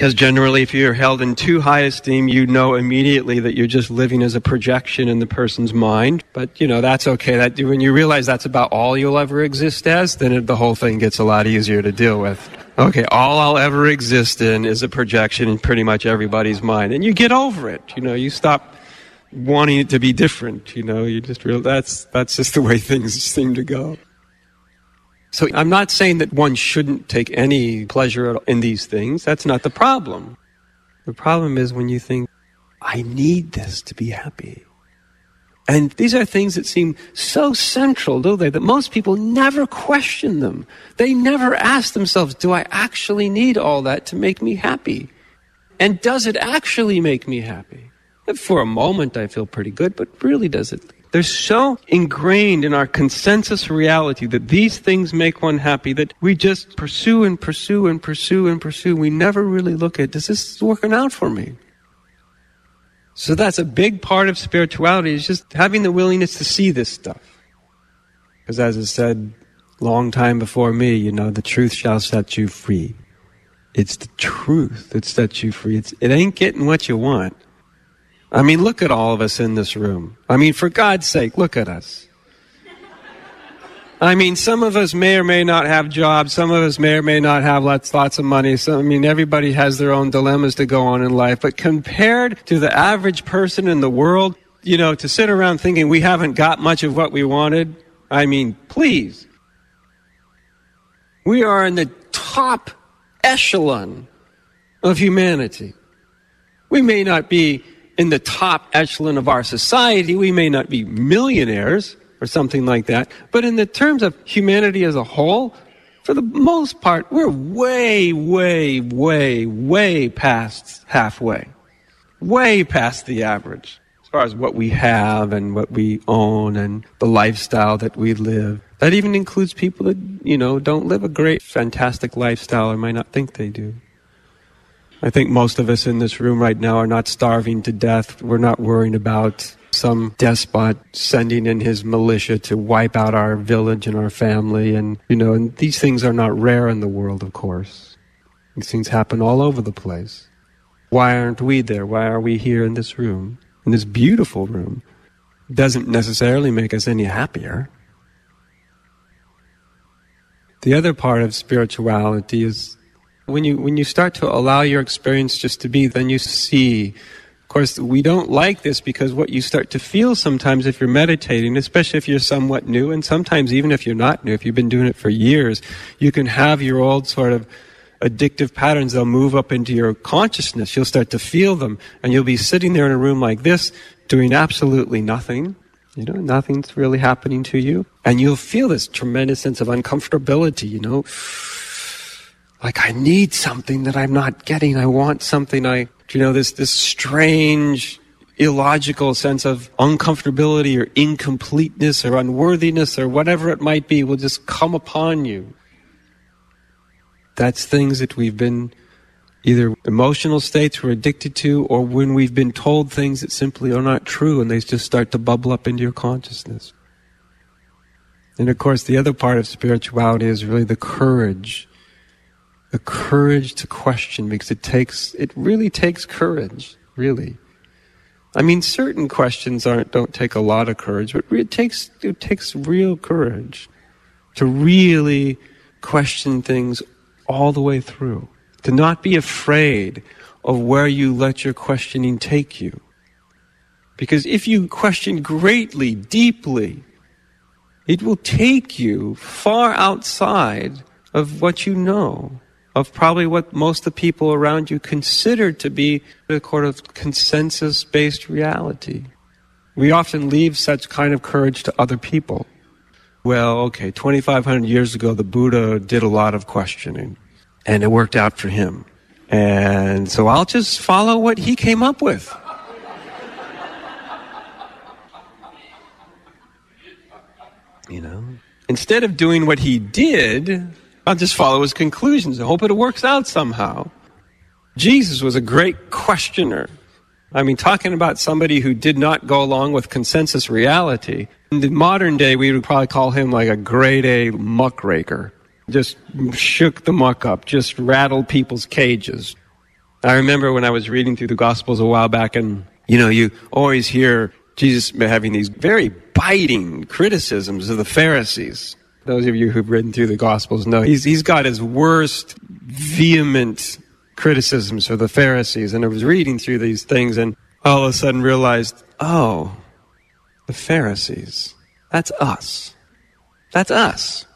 Because generally, if you're held in too high esteem, you know immediately that you're just living as a projection in the person's mind. But, you know, that's okay. That, when you realize that's about all you'll ever exist as, then it, the whole thing gets a lot easier to deal with. Okay, all I'll ever exist in is a projection in pretty much everybody's mind. And you get over it. You know, you stop wanting it to be different. You know, you just realize that's, that's just the way things seem to go. So I'm not saying that one shouldn't take any pleasure in these things. That's not the problem. The problem is when you think, I need this to be happy. And these are things that seem so central, don't they, that most people never question them. They never ask themselves, do I actually need all that to make me happy? And does it actually make me happy? For a moment, I feel pretty good, but really does it? They're so ingrained in our consensus reality that these things make one happy that we just pursue and pursue and pursue and pursue. We never really look at, does this working out for me? So that's a big part of spirituality is just having the willingness to see this stuff. Because as I said long time before me, you know, the truth shall set you free. It's the truth that sets you free. It's, it ain't getting what you want. I mean, look at all of us in this room. I mean, for God's sake, look at us. I mean, some of us may or may not have jobs. Some of us may or may not have lots, lots of money. So, I mean, everybody has their own dilemmas to go on in life. But compared to the average person in the world, you know, to sit around thinking we haven't got much of what we wanted, I mean, please. We are in the top echelon of humanity. We may not be in the top echelon of our society. We may not be millionaires or something like that. But in the terms of humanity as a whole, for the most part, we're way, way, way, way past halfway. Way past the average as far as what we have and what we own and the lifestyle that we live. That even includes people that, you know, don't live a great, fantastic lifestyle or might not think they do. I think most of us in this room right now are not starving to death. We're not worrying about some despot sending in his militia to wipe out our village and our family. And, you know, and these things are not rare in the world, of course. These things happen all over the place. Why aren't we there? Why are we here in this room, in this beautiful room? Doesn't necessarily make us any happier. The other part of spirituality is when you when you start to allow your experience just to be, then you see. Of course, we don't like this because what you start to feel sometimes if you're meditating, especially if you're somewhat new, and sometimes even if you're not new, if you've been doing it for years, you can have your old sort of addictive patterns. They'll move up into your consciousness. You'll start to feel them, and you'll be sitting there in a room like this, doing absolutely nothing. You know, nothing's really happening to you. And you'll feel this tremendous sense of uncomfortability, you know like I need something that I'm not getting. I want something I, you know, this, this strange, illogical sense of uncomfortability or incompleteness or unworthiness or whatever it might be will just come upon you. That's things that we've been either emotional states we're addicted to or when we've been told things that simply are not true and they just start to bubble up into your consciousness. And of course, the other part of spirituality is really the courage the courage to question because it takes it really takes courage really. I mean certain questions aren't don't take a lot of courage but it takes it takes real courage to really question things all the way through to not be afraid of where you let your questioning take you. Because if you question greatly deeply it will take you far outside of what you know of probably what most of the people around you consider to be a sort of consensus based reality. We often leave such kind of courage to other people. Well, okay, 2,500 years ago, the Buddha did a lot of questioning, and it worked out for him. And so I'll just follow what he came up with. You know? Instead of doing what he did, I'll just follow his conclusions and hope it works out somehow. Jesus was a great questioner. I mean, talking about somebody who did not go along with consensus reality. In the modern day, we would probably call him like a grade A muckraker. Just shook the muck up, just rattled people's cages. I remember when I was reading through the Gospels a while back, and you know, you always hear Jesus having these very biting criticisms of the Pharisees. Those of you who've written through the Gospels know he's, he's got his worst vehement criticisms for the Pharisees. And I was reading through these things and all of a sudden realized, oh, the Pharisees. That's us. That's us.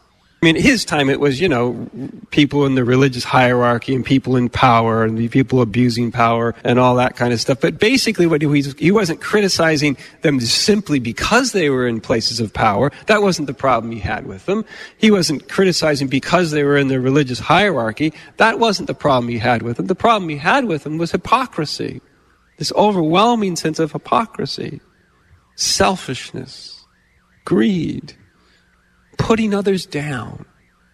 I mean, his time it was, you know, people in the religious hierarchy and people in power and the people abusing power and all that kind of stuff. But basically what he was, he wasn't criticizing them simply because they were in places of power. That wasn't the problem he had with them. He wasn't criticizing because they were in the religious hierarchy. That wasn't the problem he had with them. The problem he had with them was hypocrisy. This overwhelming sense of hypocrisy, selfishness, greed putting others down,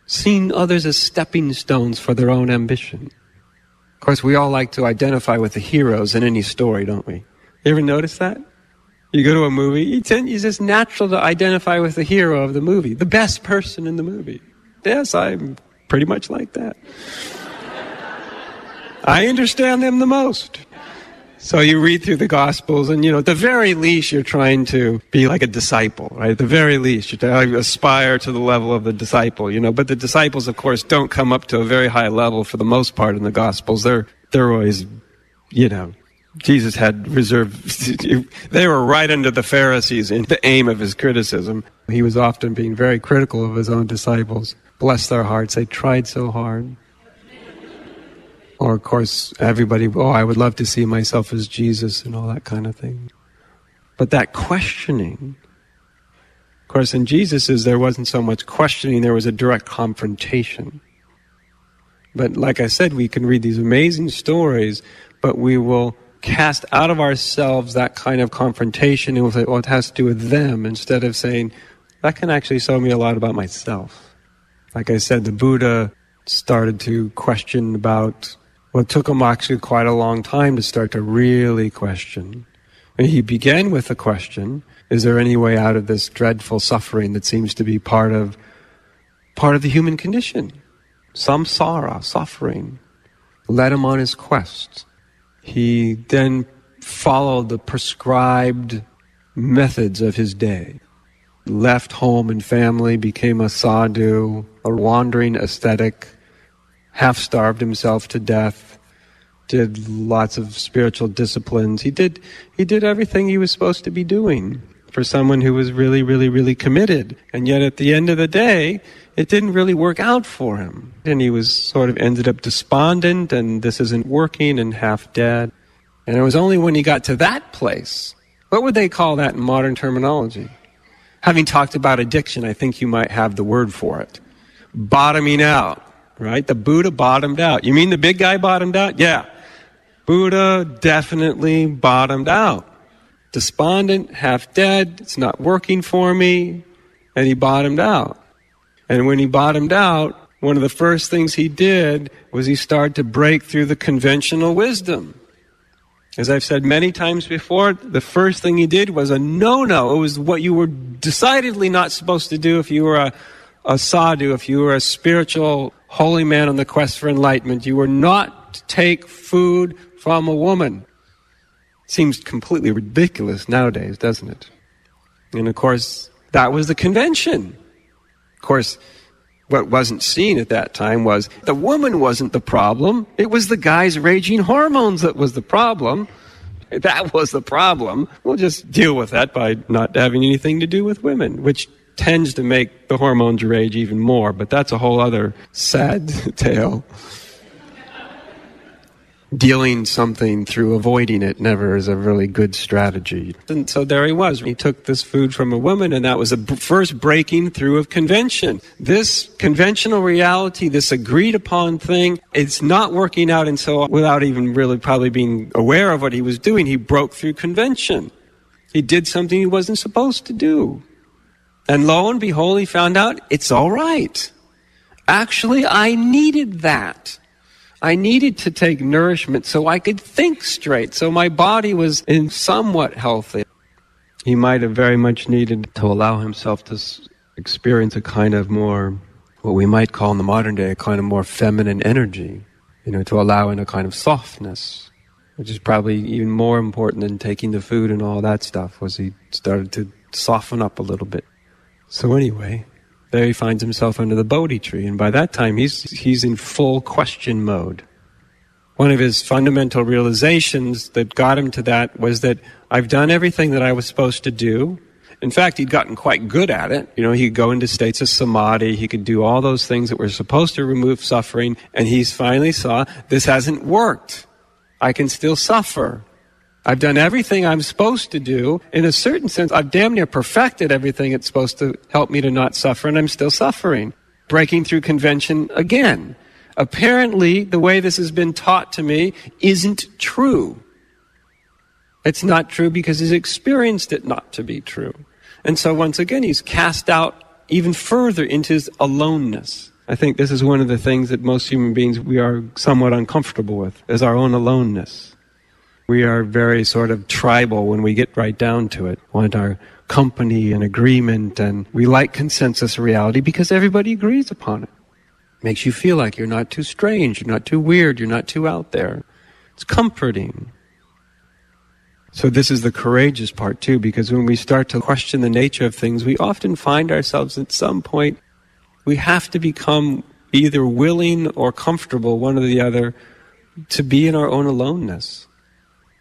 seeing others as stepping stones for their own ambition. Of course, we all like to identify with the heroes in any story, don't we? You ever notice that? You go to a movie, it's just natural to identify with the hero of the movie, the best person in the movie. Yes, I'm pretty much like that. I understand them the most. So you read through the Gospels, and you know, at the very least, you're trying to be like a disciple, right? At the very least, you aspire to the level of the disciple, you know. But the disciples, of course, don't come up to a very high level for the most part in the Gospels. They're they're always, you know, Jesus had reserved. they were right under the Pharisees in the aim of his criticism. He was often being very critical of his own disciples. Bless their hearts; they tried so hard. Or, of course, everybody, oh, I would love to see myself as Jesus and all that kind of thing. But that questioning, of course, in Jesus' there wasn't so much questioning, there was a direct confrontation. But like I said, we can read these amazing stories, but we will cast out of ourselves that kind of confrontation and we'll say, well, it has to do with them, instead of saying, that can actually show me a lot about myself. Like I said, the Buddha started to question about well, it took him actually quite a long time to start to really question. And he began with the question, is there any way out of this dreadful suffering that seems to be part of part of the human condition? Samsara, suffering. Led him on his quest. He then followed the prescribed methods of his day. Left home and family, became a sadhu, a wandering ascetic, half starved himself to death, did lots of spiritual disciplines. He did, he did everything he was supposed to be doing for someone who was really, really, really committed. And yet at the end of the day, it didn't really work out for him. And he was sort of ended up despondent and this isn't working and half dead. And it was only when he got to that place, what would they call that in modern terminology? Having talked about addiction, I think you might have the word for it. Bottoming out right? The Buddha bottomed out. You mean the big guy bottomed out? Yeah. Buddha definitely bottomed out. Despondent, half dead, it's not working for me, and he bottomed out. And when he bottomed out, one of the first things he did was he started to break through the conventional wisdom. As I've said many times before, the first thing he did was a no no. It was what you were decidedly not supposed to do if you were a, a sadhu, if you were a spiritual holy man on the quest for enlightenment. You were not to take food from a woman. Seems completely ridiculous nowadays, doesn't it? And of course, that was the convention. Of course, what wasn't seen at that time was the woman wasn't the problem. It was the guy's raging hormones that was the problem. That was the problem. We'll just deal with that by not having anything to do with women, which tends to make the hormones rage even more, but that's a whole other sad tale. Dealing something through avoiding it never is a really good strategy. And so there he was. He took this food from a woman, and that was the first breaking through of convention. This conventional reality, this agreed upon thing, it's not working out until, without even really probably being aware of what he was doing, he broke through convention. He did something he wasn't supposed to do. And lo and behold, he found out it's all right. Actually, I needed that. I needed to take nourishment so I could think straight, so my body was in somewhat healthy. He might have very much needed to allow himself to experience a kind of more, what we might call in the modern day, a kind of more feminine energy, you know, to allow in a kind of softness, which is probably even more important than taking the food and all that stuff, was he started to soften up a little bit. So anyway, there he finds himself under the Bodhi tree, and by that time he's, he's in full question mode. One of his fundamental realizations that got him to that was that I've done everything that I was supposed to do, In fact, he'd gotten quite good at it. You know, he'd go into states of samadhi, he could do all those things that were supposed to remove suffering, and he finally saw this hasn't worked. I can still suffer. I've done everything I'm supposed to do. In a certain sense, I've damn near perfected everything it's supposed to help me to not suffer, and I'm still suffering. Breaking through convention again. Apparently, the way this has been taught to me isn't true. It's not true because he's experienced it not to be true. And so once again, he's cast out even further into his aloneness. I think this is one of the things that most human beings we are somewhat uncomfortable with, is our own aloneness. We are very sort of tribal when we get right down to it. Want our company and agreement, and we like consensus reality because everybody agrees upon it. Makes you feel like you're not too strange, you're not too weird, you're not too out there. It's comforting. So this is the courageous part too, because when we start to question the nature of things, we often find ourselves at some point, we have to become either willing or comfortable, one or the other, to be in our own aloneness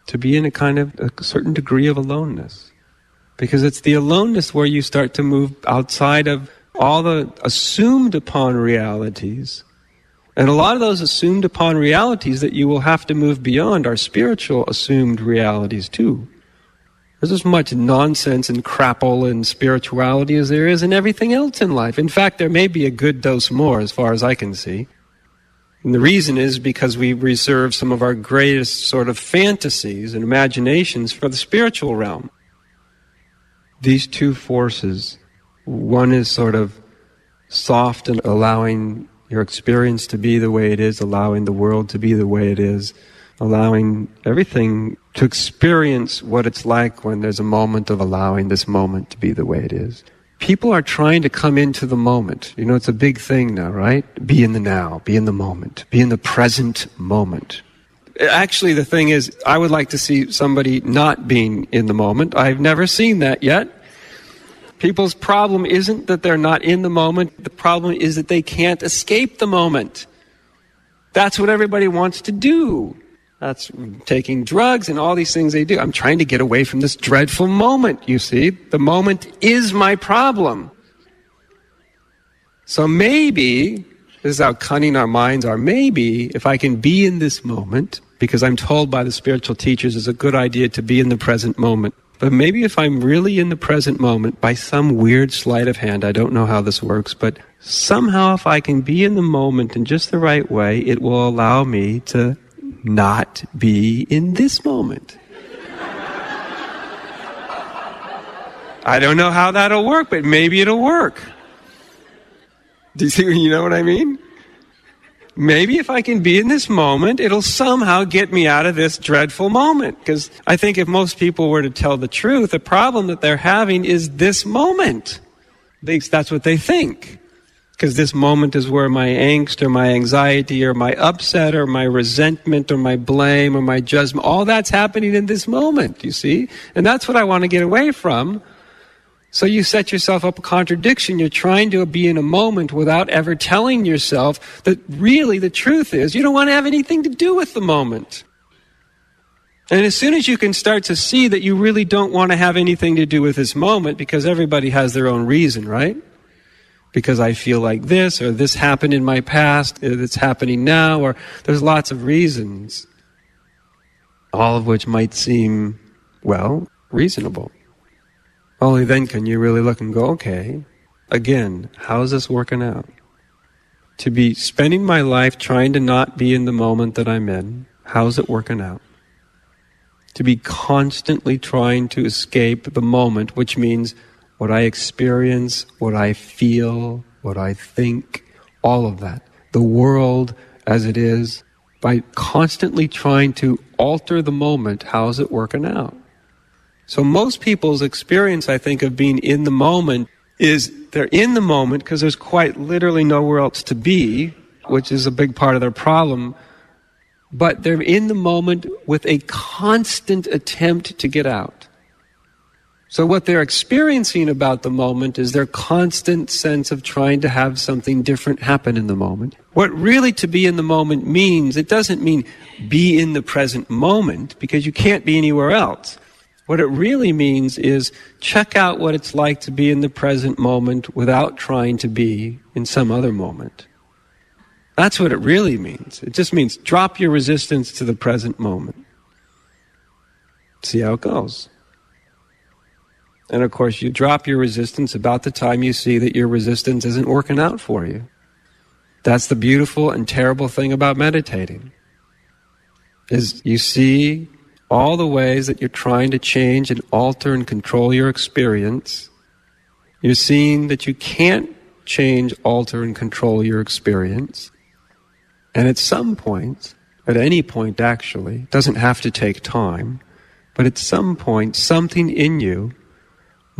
to be in a kind of a certain degree of aloneness. Because it's the aloneness where you start to move outside of all the assumed upon realities. And a lot of those assumed upon realities that you will have to move beyond are spiritual assumed realities too. There's as much nonsense and crapple in spirituality as there is in everything else in life. In fact, there may be a good dose more as far as I can see. And the reason is because we reserve some of our greatest sort of fantasies and imaginations for the spiritual realm. These two forces, one is sort of soft and allowing your experience to be the way it is, allowing the world to be the way it is, allowing everything to experience what it's like when there's a moment of allowing this moment to be the way it is people are trying to come into the moment. You know, it's a big thing now, right? Be in the now, be in the moment, be in the present moment. Actually, the thing is, I would like to see somebody not being in the moment. I've never seen that yet. People's problem isn't that they're not in the moment, the problem is that they can't escape the moment. That's what everybody wants to do. That's taking drugs and all these things they do. I'm trying to get away from this dreadful moment, you see. The moment is my problem. So maybe, this is how cunning our minds are, maybe if I can be in this moment, because I'm told by the spiritual teachers it's a good idea to be in the present moment. But maybe if I'm really in the present moment, by some weird sleight of hand, I don't know how this works, but somehow if I can be in the moment in just the right way, it will allow me to not be in this moment. I don't know how that'll work, but maybe it'll work. Do you see, you know what I mean? Maybe if I can be in this moment, it'll somehow get me out of this dreadful moment. Because I think if most people were to tell the truth, the problem that they're having is this moment. That's what they think because this moment is where my angst or my anxiety or my upset or my resentment or my blame or my judgment, all that's happening in this moment, you see? And that's what I want to get away from. So you set yourself up a contradiction. You're trying to be in a moment without ever telling yourself that really the truth is you don't want to have anything to do with the moment. And as soon as you can start to see that you really don't want to have anything to do with this moment, because everybody has their own reason, right? Because I feel like this, or this happened in my past, uh, it's happening now, or there's lots of reasons. All of which might seem, well, reasonable. Only then can you really look and go, okay, again, how's this working out? To be spending my life trying to not be in the moment that I'm in, how's it working out? To be constantly trying to escape the moment, which means what I experience, what I feel, what I think, all of that. The world as it is, by constantly trying to alter the moment, how's it working out? So most people's experience, I think, of being in the moment is they're in the moment because there's quite literally nowhere else to be, which is a big part of their problem. But they're in the moment with a constant attempt to get out. So what they're experiencing about the moment is their constant sense of trying to have something different happen in the moment. What really to be in the moment means, it doesn't mean be in the present moment because you can't be anywhere else. What it really means is check out what it's like to be in the present moment without trying to be in some other moment. That's what it really means. It just means drop your resistance to the present moment. See how it goes. And of course, you drop your resistance about the time you see that your resistance isn't working out for you. That's the beautiful and terrible thing about meditating. Is you see all the ways that you're trying to change and alter and control your experience. You're seeing that you can't change, alter, and control your experience. And at some point, at any point actually, doesn't have to take time, but at some point, something in you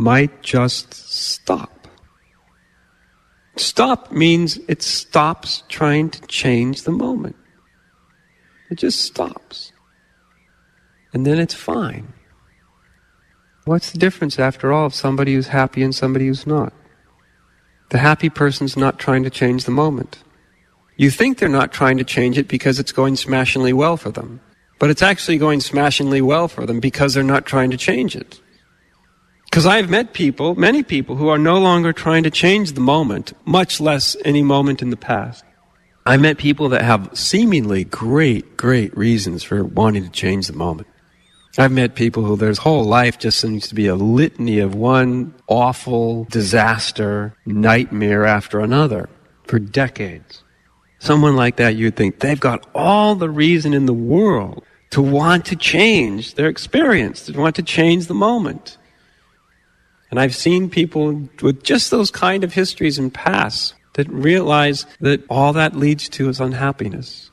might just stop. Stop means it stops trying to change the moment. It just stops. And then it's fine. What's the difference, after all, of somebody who's happy and somebody who's not? The happy person's not trying to change the moment. You think they're not trying to change it because it's going smashingly well for them. But it's actually going smashingly well for them because they're not trying to change it. Because I've met people, many people, who are no longer trying to change the moment, much less any moment in the past. I met people that have seemingly great, great reasons for wanting to change the moment. I've met people who their whole life just seems to be a litany of one awful disaster, nightmare after another for decades. Someone like that, you'd think they've got all the reason in the world to want to change their experience, to want to change the moment. And I've seen people with just those kind of histories and pasts that realize that all that leads to is unhappiness.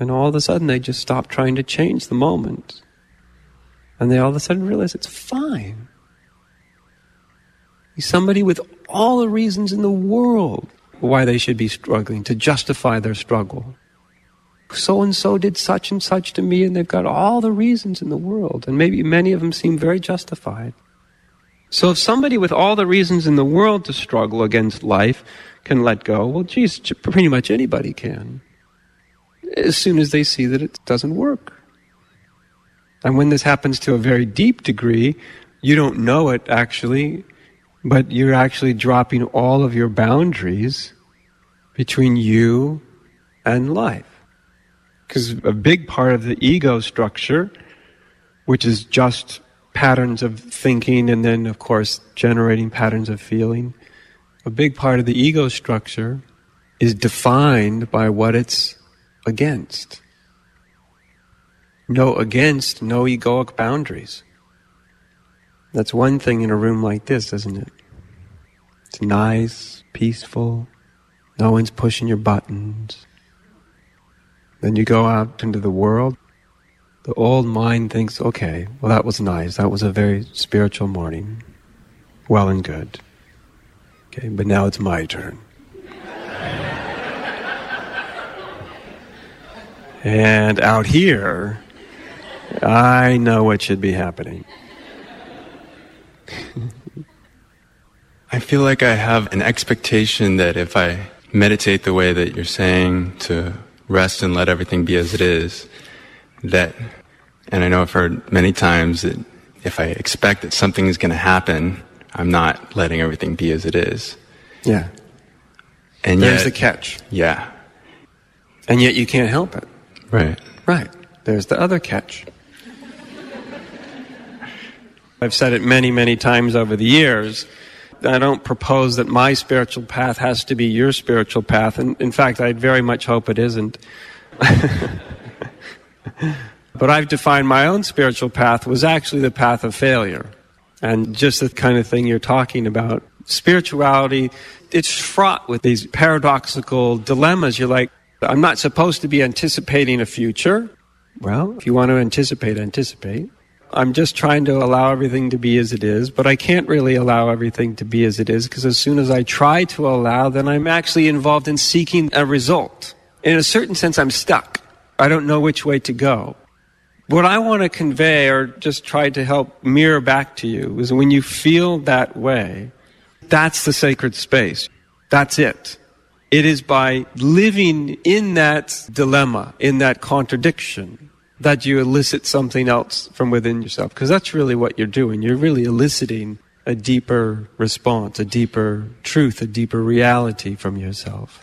And all of a sudden they just stop trying to change the moment. And they all of a sudden realize it's fine. Somebody with all the reasons in the world why they should be struggling, to justify their struggle. So and so did such and such to me, and they've got all the reasons in the world, and maybe many of them seem very justified. So if somebody with all the reasons in the world to struggle against life can let go, well, geez, pretty much anybody can. As soon as they see that it doesn't work. And when this happens to a very deep degree, you don't know it actually, but you're actually dropping all of your boundaries between you and life. Because a big part of the ego structure, which is just patterns of thinking and then, of course, generating patterns of feeling. A big part of the ego structure is defined by what it's against. No against, no egoic boundaries. That's one thing in a room like this, isn't it? It's nice, peaceful, no one's pushing your buttons. Then you go out into the world, the old mind thinks, okay, well, that was nice. That was a very spiritual morning. Well and good. Okay, but now it's my turn. and out here, I know what should be happening. I feel like I have an expectation that if I meditate the way that you're saying to rest and let everything be as it is, that and I know I've heard many times that if I expect that something is going to happen, I'm not letting everything be as it is. Yeah. And There's yet, the catch. Yeah. And yet you can't help it. Right. Right. There's the other catch. I've said it many, many times over the years. I don't propose that my spiritual path has to be your spiritual path. And in fact, I very much hope it isn't. But I've defined my own spiritual path was actually the path of failure. And just the kind of thing you're talking about. Spirituality, it's fraught with these paradoxical dilemmas. You're like, I'm not supposed to be anticipating a future. Well, if you want to anticipate, anticipate. I'm just trying to allow everything to be as it is, but I can't really allow everything to be as it is because as soon as I try to allow, then I'm actually involved in seeking a result. In a certain sense, I'm stuck. I don't know which way to go. What I want to convey or just try to help mirror back to you is when you feel that way, that's the sacred space. That's it. It is by living in that dilemma, in that contradiction, that you elicit something else from within yourself. Because that's really what you're doing. You're really eliciting a deeper response, a deeper truth, a deeper reality from yourself.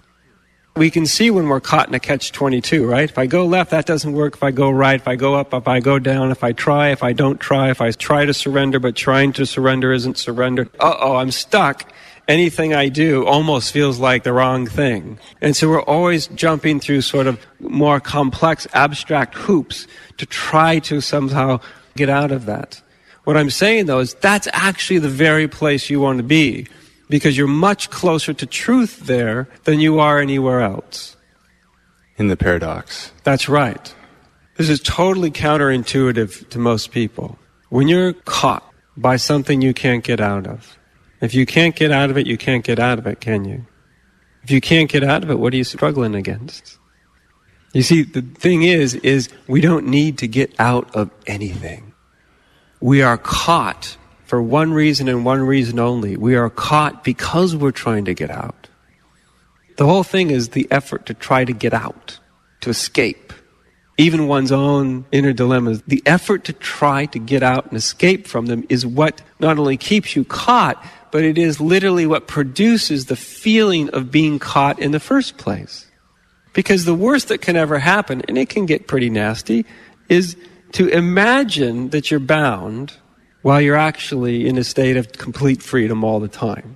We can see when we're caught in a catch 22, right? If I go left, that doesn't work. If I go right, if I go up, if I go down, if I try, if I don't try, if I try to surrender, but trying to surrender isn't surrender. Uh oh, I'm stuck anything I do almost feels like the wrong thing. And so we're always jumping through sort of more complex, abstract hoops to try to somehow get out of that. What I'm saying though is that's actually the very place you want to be because you're much closer to truth there than you are anywhere else. In the paradox. That's right. This is totally counterintuitive to most people. When you're caught by something you can't get out of, if you can't get out of it, you can't get out of it, can you? If you can't get out of it, what are you struggling against? You see, the thing is, is we don't need to get out of anything. We are caught for one reason and one reason only. We are caught because we're trying to get out. The whole thing is the effort to try to get out, to escape. Even one's own inner dilemmas. The effort to try to get out and escape from them is what not only keeps you caught, but it is literally what produces the feeling of being caught in the first place. Because the worst that can ever happen, and it can get pretty nasty, is to imagine that you're bound while you're actually in a state of complete freedom all the time.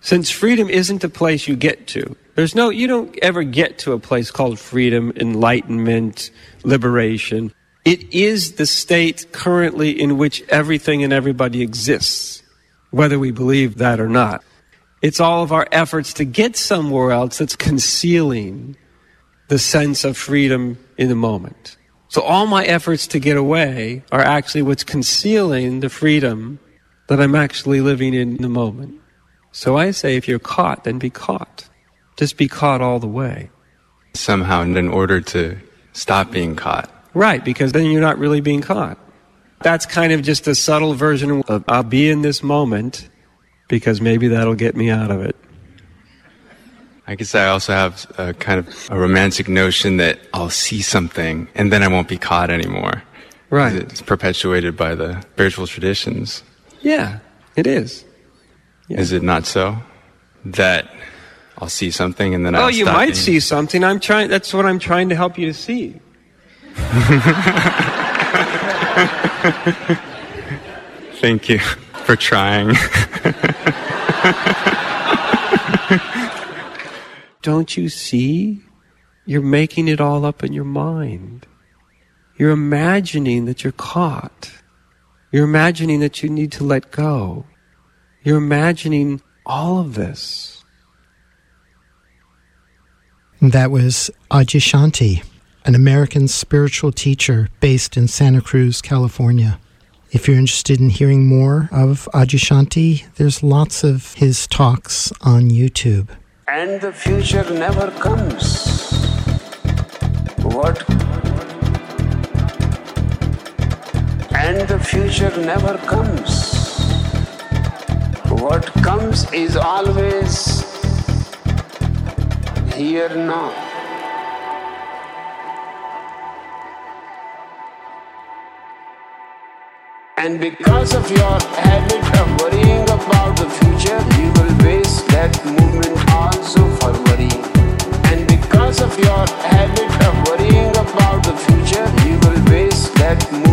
Since freedom isn't a place you get to, there's no, you don't ever get to a place called freedom, enlightenment, liberation. It is the state currently in which everything and everybody exists whether we believe that or not. It's all of our efforts to get somewhere else that's concealing the sense of freedom in the moment. So all my efforts to get away are actually what's concealing the freedom that I'm actually living in the moment. So I say if you're caught, then be caught. Just be caught all the way. Somehow in order to stop being caught. Right, because then you're not really being caught. That's kind of just a subtle version of I'll be in this moment because maybe that'll get me out of it. I guess I also have a kind of a romantic notion that I'll see something and then I won't be caught anymore. Right. It's perpetuated by the spiritual traditions. Yeah, it is. Yeah. Is it not so? That I'll see something and then oh, I'll Oh, you might see something. I'm trying that's what I'm trying to help you to see. Thank you for trying. Don't you see? You're making it all up in your mind. You're imagining that you're caught. You're imagining that you need to let go. You're imagining all of this. That was Adyashanti an American spiritual teacher based in Santa Cruz, California. If you're interested in hearing more of Adyashanti, there's lots of his talks on YouTube. And the future never comes. What? And the future never comes. What comes is always here now. And because of your habit of worrying about the future, you will waste that movement also for worrying. And because of your habit of worrying about the future, you will waste that movement.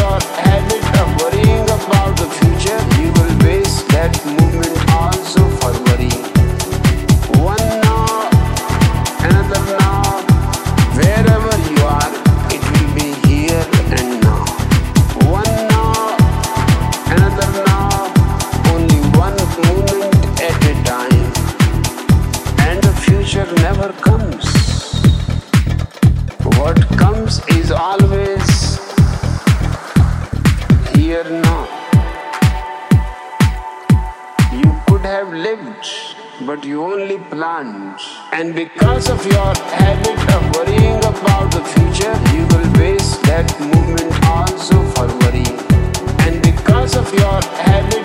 Of And because of your habit of worrying about the future, you will base that movement also for worrying. And because of your habit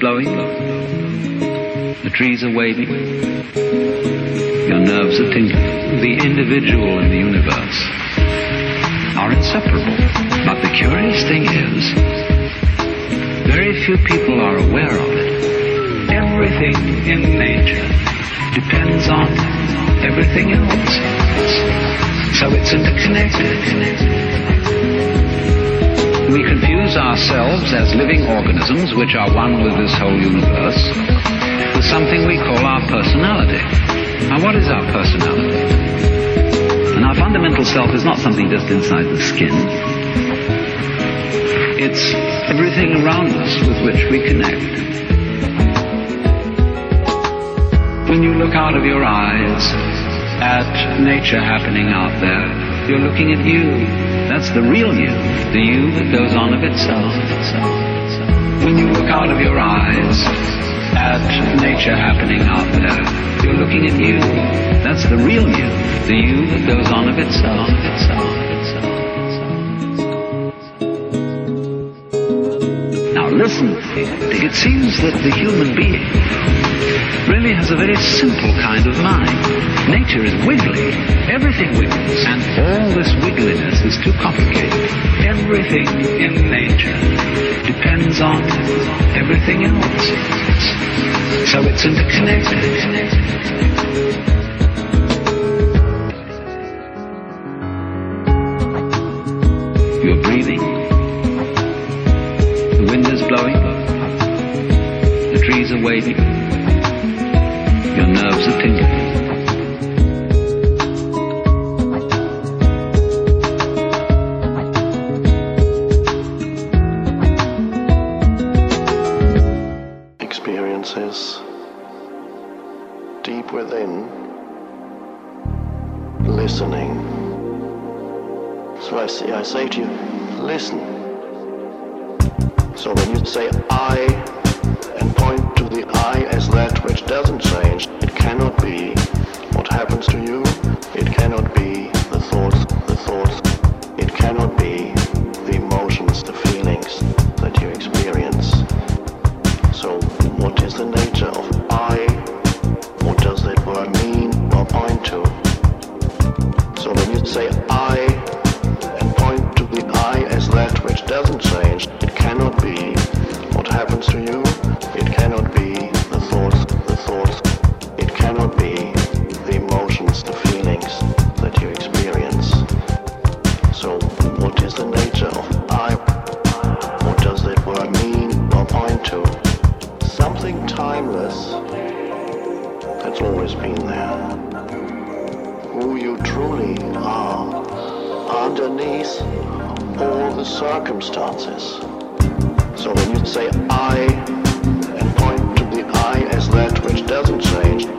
blowing. The trees are waving. Your nerves are tingling. The individual and the universe are inseparable. But the curious thing is, very few people are aware of it. Everything in nature depends on everything else. So it's interconnected. We confuse ourselves as living organisms which are one with this whole universe with something we call our personality. Now what is our personality? And our fundamental self is not something just inside the skin. It's everything around us with which we connect. When you look out of your eyes at nature happening out there, you're looking at you. That's the real you, the you that goes on of itself. When you look out of your eyes at nature happening out there, you're looking at you. That's the real you, the you that goes on of itself. Now listen, it seems that the human being really has a very simple kind of mind. Nature is wiggly. Everything wiggles. And all this wiggliness is too complicated. Everything in nature depends on everything else. So it's interconnected. You're breathing. The wind is blowing. The trees are waving. underneath all the circumstances. So when you say I and point to the I as that which doesn't change,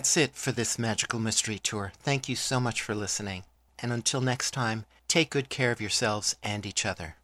that's it for this Magical Mystery Tour. Thank you so much for listening. And until next time, take good care of yourselves and each other.